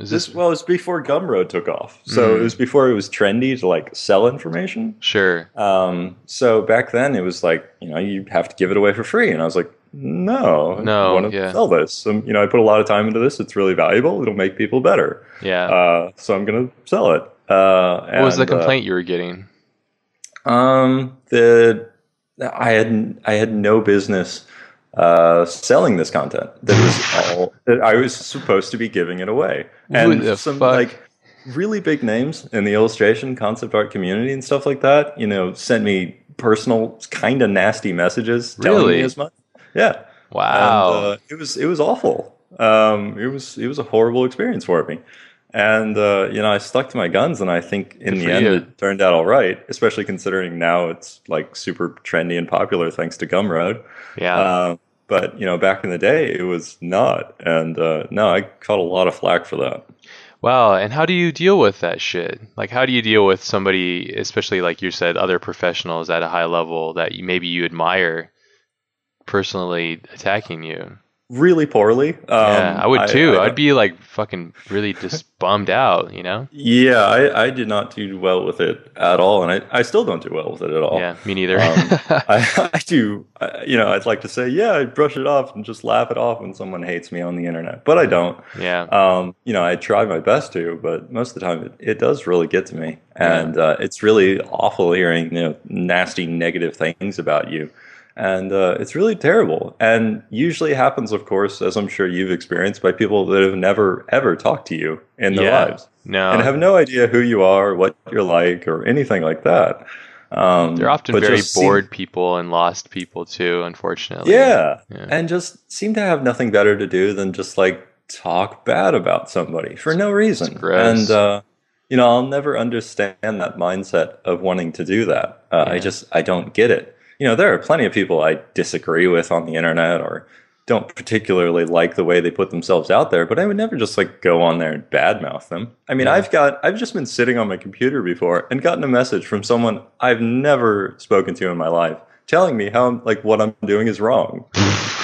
is this, this well, it's before Gumroad took off, so mm. it was before it was trendy to like sell information. Sure. Um, so back then it was like you know you have to give it away for free, and I was like, no, no, I want to yeah. sell this. Um, you know, I put a lot of time into this. It's really valuable. It'll make people better. Yeah. Uh, so I'm gonna sell it. Uh, what and, was the uh, complaint uh, you were getting? Um, the I had I had no business uh, selling this content. That was all that I was supposed to be giving it away, and some fuck? like really big names in the illustration concept art community and stuff like that. You know, sent me personal, kind of nasty messages telling really? me as much. Yeah. Wow. And, uh, it was it was awful. Um, it was it was a horrible experience for me. And uh, you know, I stuck to my guns, and I think in Good the end you. it turned out all right. Especially considering now it's like super trendy and popular thanks to Gumroad. Yeah. Uh, but you know, back in the day, it was not. And uh, no, I caught a lot of flack for that. Wow. And how do you deal with that shit? Like, how do you deal with somebody, especially like you said, other professionals at a high level that you, maybe you admire, personally attacking you? Really poorly. Um, yeah, I would too. I, would be like fucking really just bummed out, you know? Yeah, I, I did not do well with it at all, and I, I still don't do well with it at all. Yeah, me neither. um, I, I do, I, you know, I'd like to say, yeah, I brush it off and just laugh it off when someone hates me on the internet, but I don't. Yeah. Um, you know, I try my best to, but most of the time it, it does really get to me, and yeah. uh, it's really awful hearing you know nasty negative things about you and uh, it's really terrible. And usually happens, of course, as I'm sure you've experienced, by people that have never ever talked to you in their yeah, lives, no, and have no idea who you are, what you're like, or anything like that. Um, They're often very bored seem, people and lost people too, unfortunately. Yeah, yeah, and just seem to have nothing better to do than just like talk bad about somebody for no reason. And uh, you know, I'll never understand that mindset of wanting to do that. Uh, yeah. I just I don't get it you know, there are plenty of people I disagree with on the internet or don't particularly like the way they put themselves out there, but I would never just like go on there and badmouth them. I mean, yeah. I've got I've just been sitting on my computer before and gotten a message from someone I've never spoken to in my life telling me how like what I'm doing is wrong.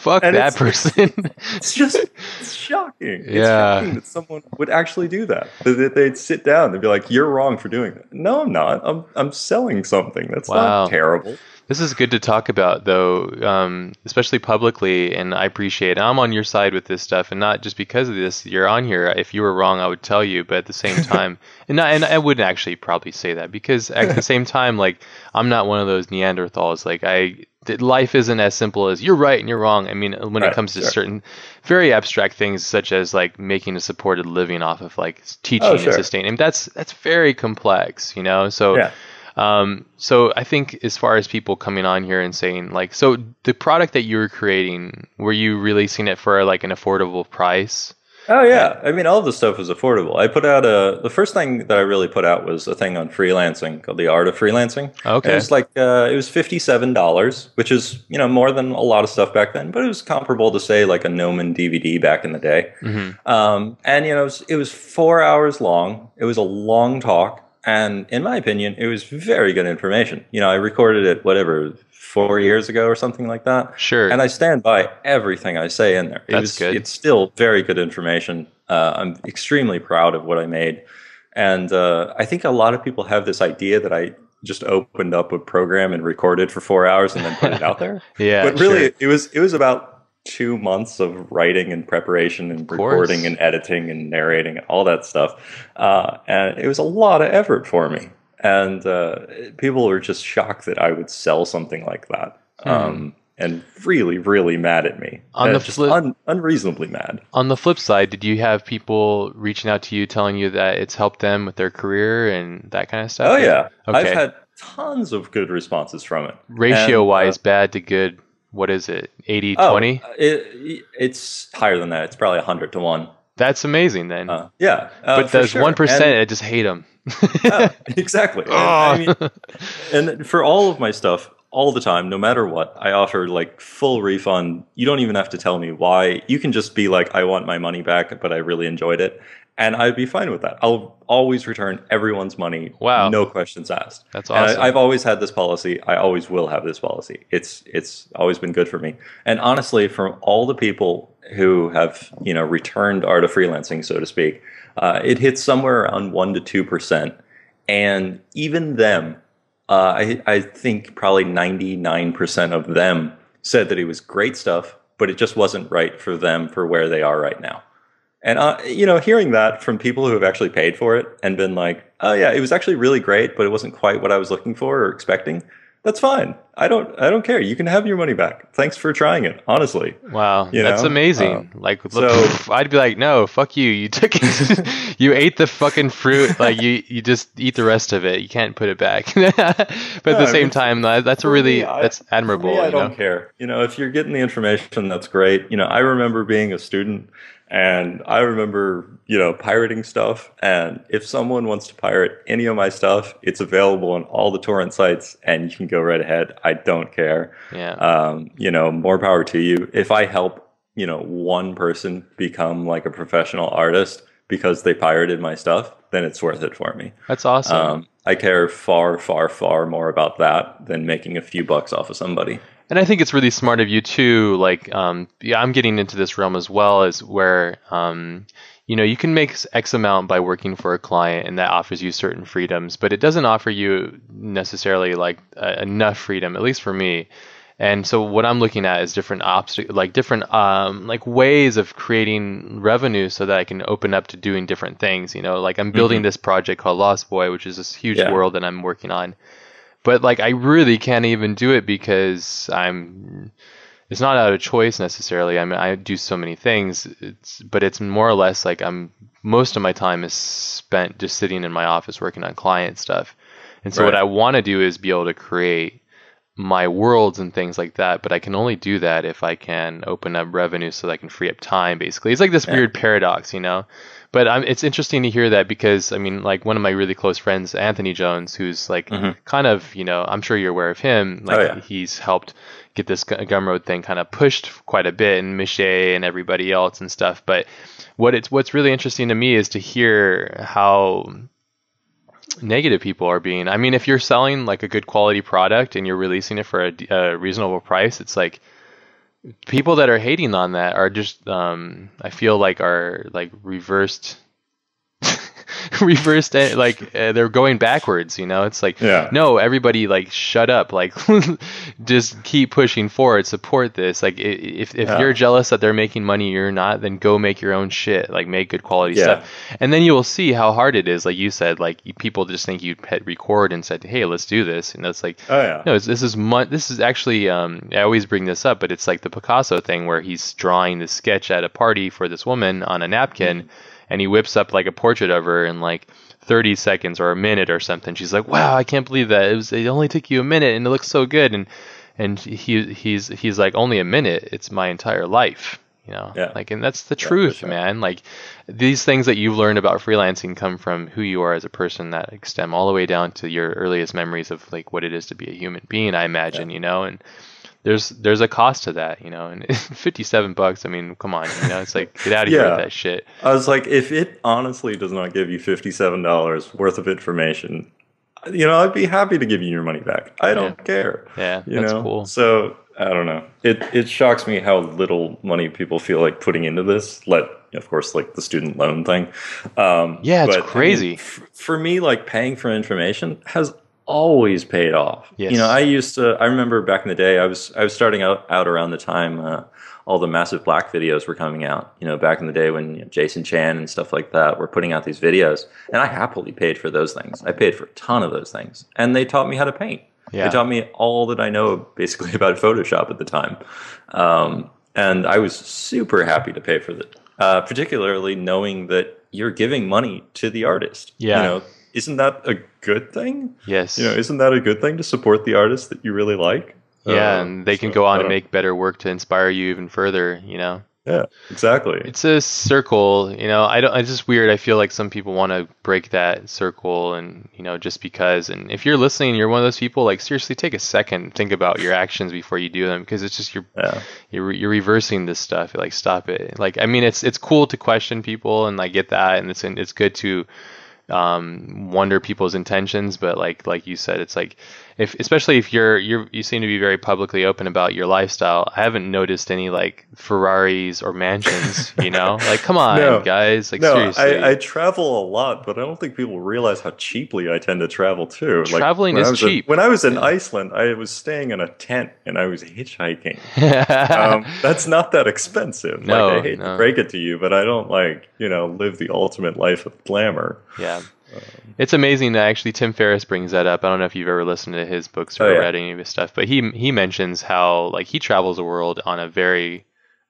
Fuck and that person. it's just it's shocking. Yeah. It's shocking that someone would actually do that. That they'd sit down and be like, "You're wrong for doing that." No, I'm not. I'm I'm selling something. That's wow. not terrible. This is good to talk about, though, um, especially publicly, and I appreciate. it. I'm on your side with this stuff, and not just because of this. You're on here. If you were wrong, I would tell you. But at the same time, and not, and I wouldn't actually probably say that because at the same time, like I'm not one of those Neanderthals. Like I, life isn't as simple as you're right and you're wrong. I mean, when right, it comes to sure. certain very abstract things, such as like making a supported living off of like teaching oh, sure. and sustaining, that's that's very complex, you know. So. Yeah um, so I think as far as people coming on here and saying like, so the product that you were creating, were you releasing it for like an affordable price? Oh yeah, I mean all of the stuff was affordable. I put out a the first thing that I really put out was a thing on freelancing called the Art of Freelancing. Okay, it was like uh, it was fifty seven dollars, which is you know more than a lot of stuff back then, but it was comparable to say like a Gnomon DVD back in the day. Mm-hmm. Um, and you know it was, it was four hours long. It was a long talk. And in my opinion, it was very good information. You know, I recorded it, whatever, four years ago or something like that. Sure. And I stand by everything I say in there. It That's was, good. It's still very good information. Uh, I'm extremely proud of what I made. And uh, I think a lot of people have this idea that I just opened up a program and recorded for four hours and then put it out there. yeah. But really, sure. it was it was about two months of writing and preparation and recording and editing and narrating and all that stuff. Uh, and it was a lot of effort for me. And uh, people were just shocked that I would sell something like that. Um, and really, really mad at me. Hmm. On Uh, the flip- un- unreasonably mad. On the flip side, did you have people reaching out to you telling you that it's helped them with their career and that kind of stuff? Oh yeah, okay. I've had tons of good responses from it. Ratio And, uh, wise, bad to good. What is it? 80 oh, 20? it, it's higher than that. It's probably hundred to one. That's amazing then. Uh, yeah, uh, but those sure. 1%, And- I just hate them. yeah, exactly. And, I mean, and for all of my stuff, all the time, no matter what, I offer like full refund. You don't even have to tell me why. You can just be like, I want my money back, but I really enjoyed it. And I'd be fine with that. I'll always return everyone's money. Wow. No questions asked. That's And awesome. I, I've always had this policy. I always will have this policy. It's it's always been good for me. And honestly, from all the people who have you know returned art of freelancing, so to speak, uh, it hits somewhere around one to two percent. And even them, uh, I, I think probably ninety nine percent of them said that it was great stuff, but it just wasn't right for them for where they are right now. And uh, you know, hearing that from people who have actually paid for it and been like, "Oh yeah, it was actually really great, but it wasn't quite what I was looking for or expecting." That's fine. I don't. I don't care. You can have your money back. Thanks for trying it. Honestly. Wow, You that's know? amazing. Um, like, so- look, I'd be like, no, fuck you. You took it. you ate the fucking fruit. Like, you you just eat the rest of it. You can't put it back. but at the Yeah, I same mean, time, that's really me, I- that's admirable. I don't know? care. You know, if you're getting the information, that's great. You know, I remember being a student and I remember, you know, pirating stuff. And if someone wants to pirate any of my stuff, it's available on all the torrent sites and you can go right ahead. I don't care. Yeah. Um, you know, more power to you. If I help, you know, one person become like a professional artist because they pirated my stuff, then it's worth it for me. that's awesome. Um, I care far, far, far more about that than making a few bucks off of somebody. And I think it's really smart of you too. Like, um, yeah, I'm getting into this realm as well, as where, um, you know, you can make X amount by working for a client, and that offers you certain freedoms, but it doesn't offer you necessarily like uh, enough freedom, at least for me. And so what I'm looking at is different obstacles, like different um, like ways of creating revenue, so that I can open up to doing different things. You know, like I'm building this project called Lost Boy, which is this huge Yeah. world that I'm working on but like I really can't even do it because I'm it's not out of choice necessarily. I mean I do so many things. It's but it's more or less like I'm most of my time is spent just sitting in my office working on client stuff. And so what I want to do is be able to create my worlds and things like that, but I can only do that if I can open up revenue so that I can free up time basically. It's like this Yeah. weird paradox, you know. But um, it's interesting to hear that because I mean, like one of my really close friends, Anthony Jones, who's like Mhm. kind of, you know, I'm sure you're aware of him. Like Oh, yeah. he's helped get this Gu- Gumroad thing kind of pushed quite a bit, and Miche and everybody else and stuff. But what it's what's really interesting to me is to hear how negative people are being. I mean, if you're selling like a good quality product and you're releasing it for a reasonable price, it's like people that are hating on that are just um I feel like are like reversed reversed eh, like uh, they're going backwards you know it's like Yeah. no everybody like shut up like just keep pushing forward support this like if, if Yeah. you're jealous that they're making money you're not then go make your own shit like make good quality Yeah. stuff and then you will see how hard it is like you said like people just think you hit record and said hey let's do this and it's like Oh yeah. no, this is mu- this is actually um, I always bring this up, but it's like the Picasso thing where he's drawing this sketch at a party for this woman on a napkin, and he whips up like a portrait of her in like 30 seconds or a minute or something. She's like, "Wow, I can't believe that! It was it only took you a minute, and it looks so good." And and he he's he's like, "Only a minute? It's my entire life." You know, Yeah. like, and that's the for truth, sure. man. Like, these things that you've learned about freelancing come from who you are as a person that extend all the way down to your earliest memories of like what it is to be a human being. I imagine, you know, and there's there's a cost to that, you know, and 57 bucks. I mean, come on, you know, it's like get out of here with that shit. I was like, if it honestly does not give you fifty-seven dollars worth of information, you know, I'd be happy to give you your money back. I don't care. Yeah, You that's know. cool. So I don't know. It it shocks me how little money people feel like putting into this. Let of course, like the student loan thing. Um, Yeah, it's but, I mean, crazy. f- for me, like paying for information has always paid off. Yes. You know, I used to. I remember back in the day, I was I was starting out out around the time uh, all the Massive Black videos were coming out. You know, back in the day when you know, Jason Chan and stuff like that were putting out these videos, and I happily paid for those things. I paid for a ton of those things, and they taught me how to paint. Yeah. They taught me all that I know basically about Photoshop at the time, um, and I was super happy to pay for that. Uh, particularly knowing that you're giving money to the artist. Yeah. You know, isn't that a good thing? Yes. You know, isn't that a good thing to support the artist that you really like? yeah, Uh, and they can go on and make better work to inspire you even further. You know. Yeah, exactly. it's a circle you know i don't it's just weird i feel like some people want to break that circle and you know just because and if you're listening you're one of those people like seriously take a second think about your actions before you do them because it's just you're yeah, you're, you're reversing this stuff like stop it like i mean it's it's cool to question people and like get that and it's it's good to um, wonder people's intentions but like like you said it's like if especially if you're you're you seem to be very publicly open about your lifestyle i haven't noticed any like ferraris or mansions you know like come on No. guys like no, seriously I, I travel a lot, but I don't think people realize how cheaply I tend to travel too. Traveling when is I was in- cheap. when I was in Iceland, I was staying in a tent and I was hitchhiking. um, that's not that expensive. No, like, I hate no. to break it to you, but I don't like you know live the ultimate life of glamour. Yeah. It's amazing that actually Tim Ferriss brings that up. I don't know if you've ever listened to his books or Oh, yeah. read any of his stuff, but he he mentions how like he travels the world on a very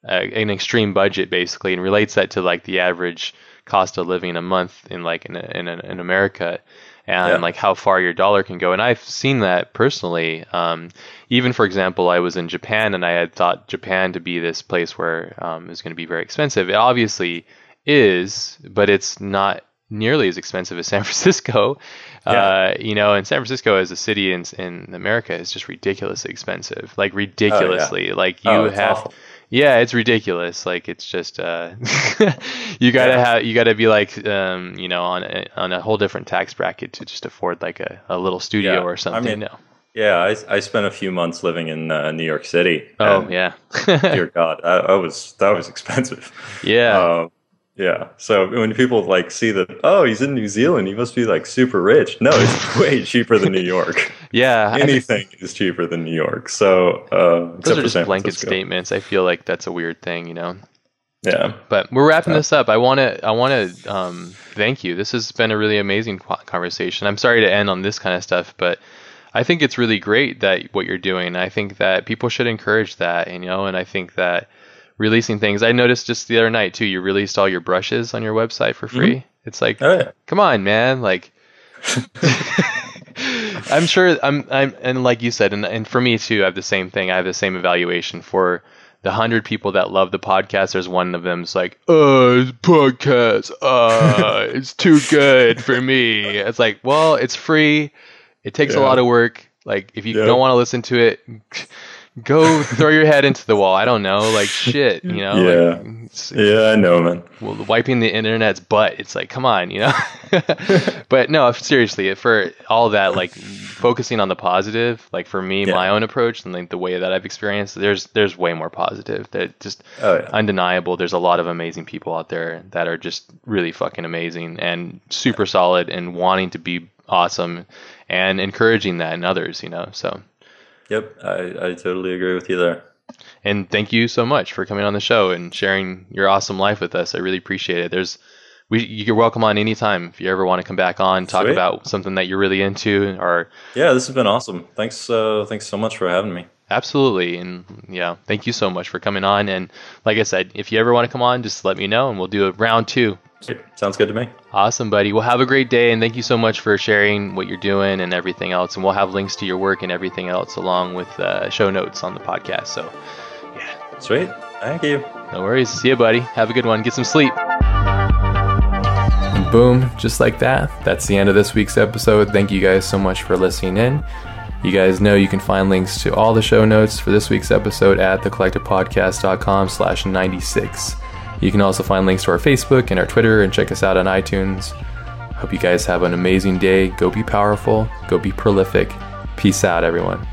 uh, an extreme budget basically, and relates that to like the average cost of living a month in like in in, in America, and Yeah. like how far your dollar can go. And I've seen that personally. Um, even for example, I was in Japan, and I had thought Japan to be this place where um, it was going to be very expensive. It obviously is, but it's not nearly as expensive as San Francisco. Uh, you know, and San Francisco as a city in in America is just ridiculously expensive. Like ridiculously. Like you Oh, have awful. yeah, it's ridiculous. Like it's just uh, you gotta Yeah. have you gotta be like um, you know on a, on a whole different tax bracket to just afford like a, a little studio Yeah. or something. I mean, no. Yeah, I, I spent a few months living in uh, New York City. Oh yeah, dear God, I, I was that was expensive. yeah. Yeah. So when people like see that, oh, he's in New Zealand, he must be like super rich. No, it's way cheaper than New York. yeah, I Anything is cheaper than New York. So uh, those are just blanket statements. I feel like that's a weird thing, you know. Yeah. But we're wrapping this up. I want to I want to um, thank you. This has been a really amazing conversation. I'm sorry to end on this kind of stuff, but I think it's really great that what you're doing. I think that people should encourage that, you know, and I think that releasing things. I noticed just the other night too. You released all your brushes on your website for free. It's like, Oh yeah. come on, man, like. I'm sure I'm I'm and like you said and and for me too I have the same thing I have the same evaluation for the hundred people that love the podcast there's one of them's like uh podcast uh it's too good for me it's like well it's free it takes a lot of work like if you Yeah. don't want to listen to it go throw your head into the wall I don't know like shit you know Yeah. like, it's- Yeah, I know, man. well, wiping the internet's butt. It's like, come on, you know. but no, seriously, for all that, like focusing on the positive, like for me, Yeah. my own approach and like the way that I've experienced, there's there's way more positive. That just Oh yeah. undeniable. There's a lot of amazing people out there that are just really fucking amazing and super solid and wanting to be awesome and encouraging that in others, you know. So. Yep. I, I totally agree with you there. And thank you so much for coming on the show and sharing your awesome life with us. I really appreciate it. There's we you're welcome on anytime if you ever want to come back on, talk Sweet. about something that you're really into or Yeah, this has been awesome. Thanks. Uh, thanks so much for having me. Absolutely and yeah, thank you so much for coming on and like I said, if you ever want to come on, just let me know and we'll do a round 2. Sounds good to me. Awesome, buddy. Well, have a great day and thank you so much for sharing what you're doing and everything else and we'll have links to your work and everything else along with uh, show notes on the podcast. So, yeah. Sweet. Thank you. No worries. See you, buddy. Have a good one. Get some sleep. And boom, just like that, that's the end of this week's episode. Thank you guys so much for listening in. You guys know you can find links to all the show notes for this week's episode at thecollectivepodcast.com slash 96. You can also find links to our Facebook and our Twitter and check us out on iTunes. Hope you guys have an amazing day. Go be powerful. Go be prolific. Peace out, everyone.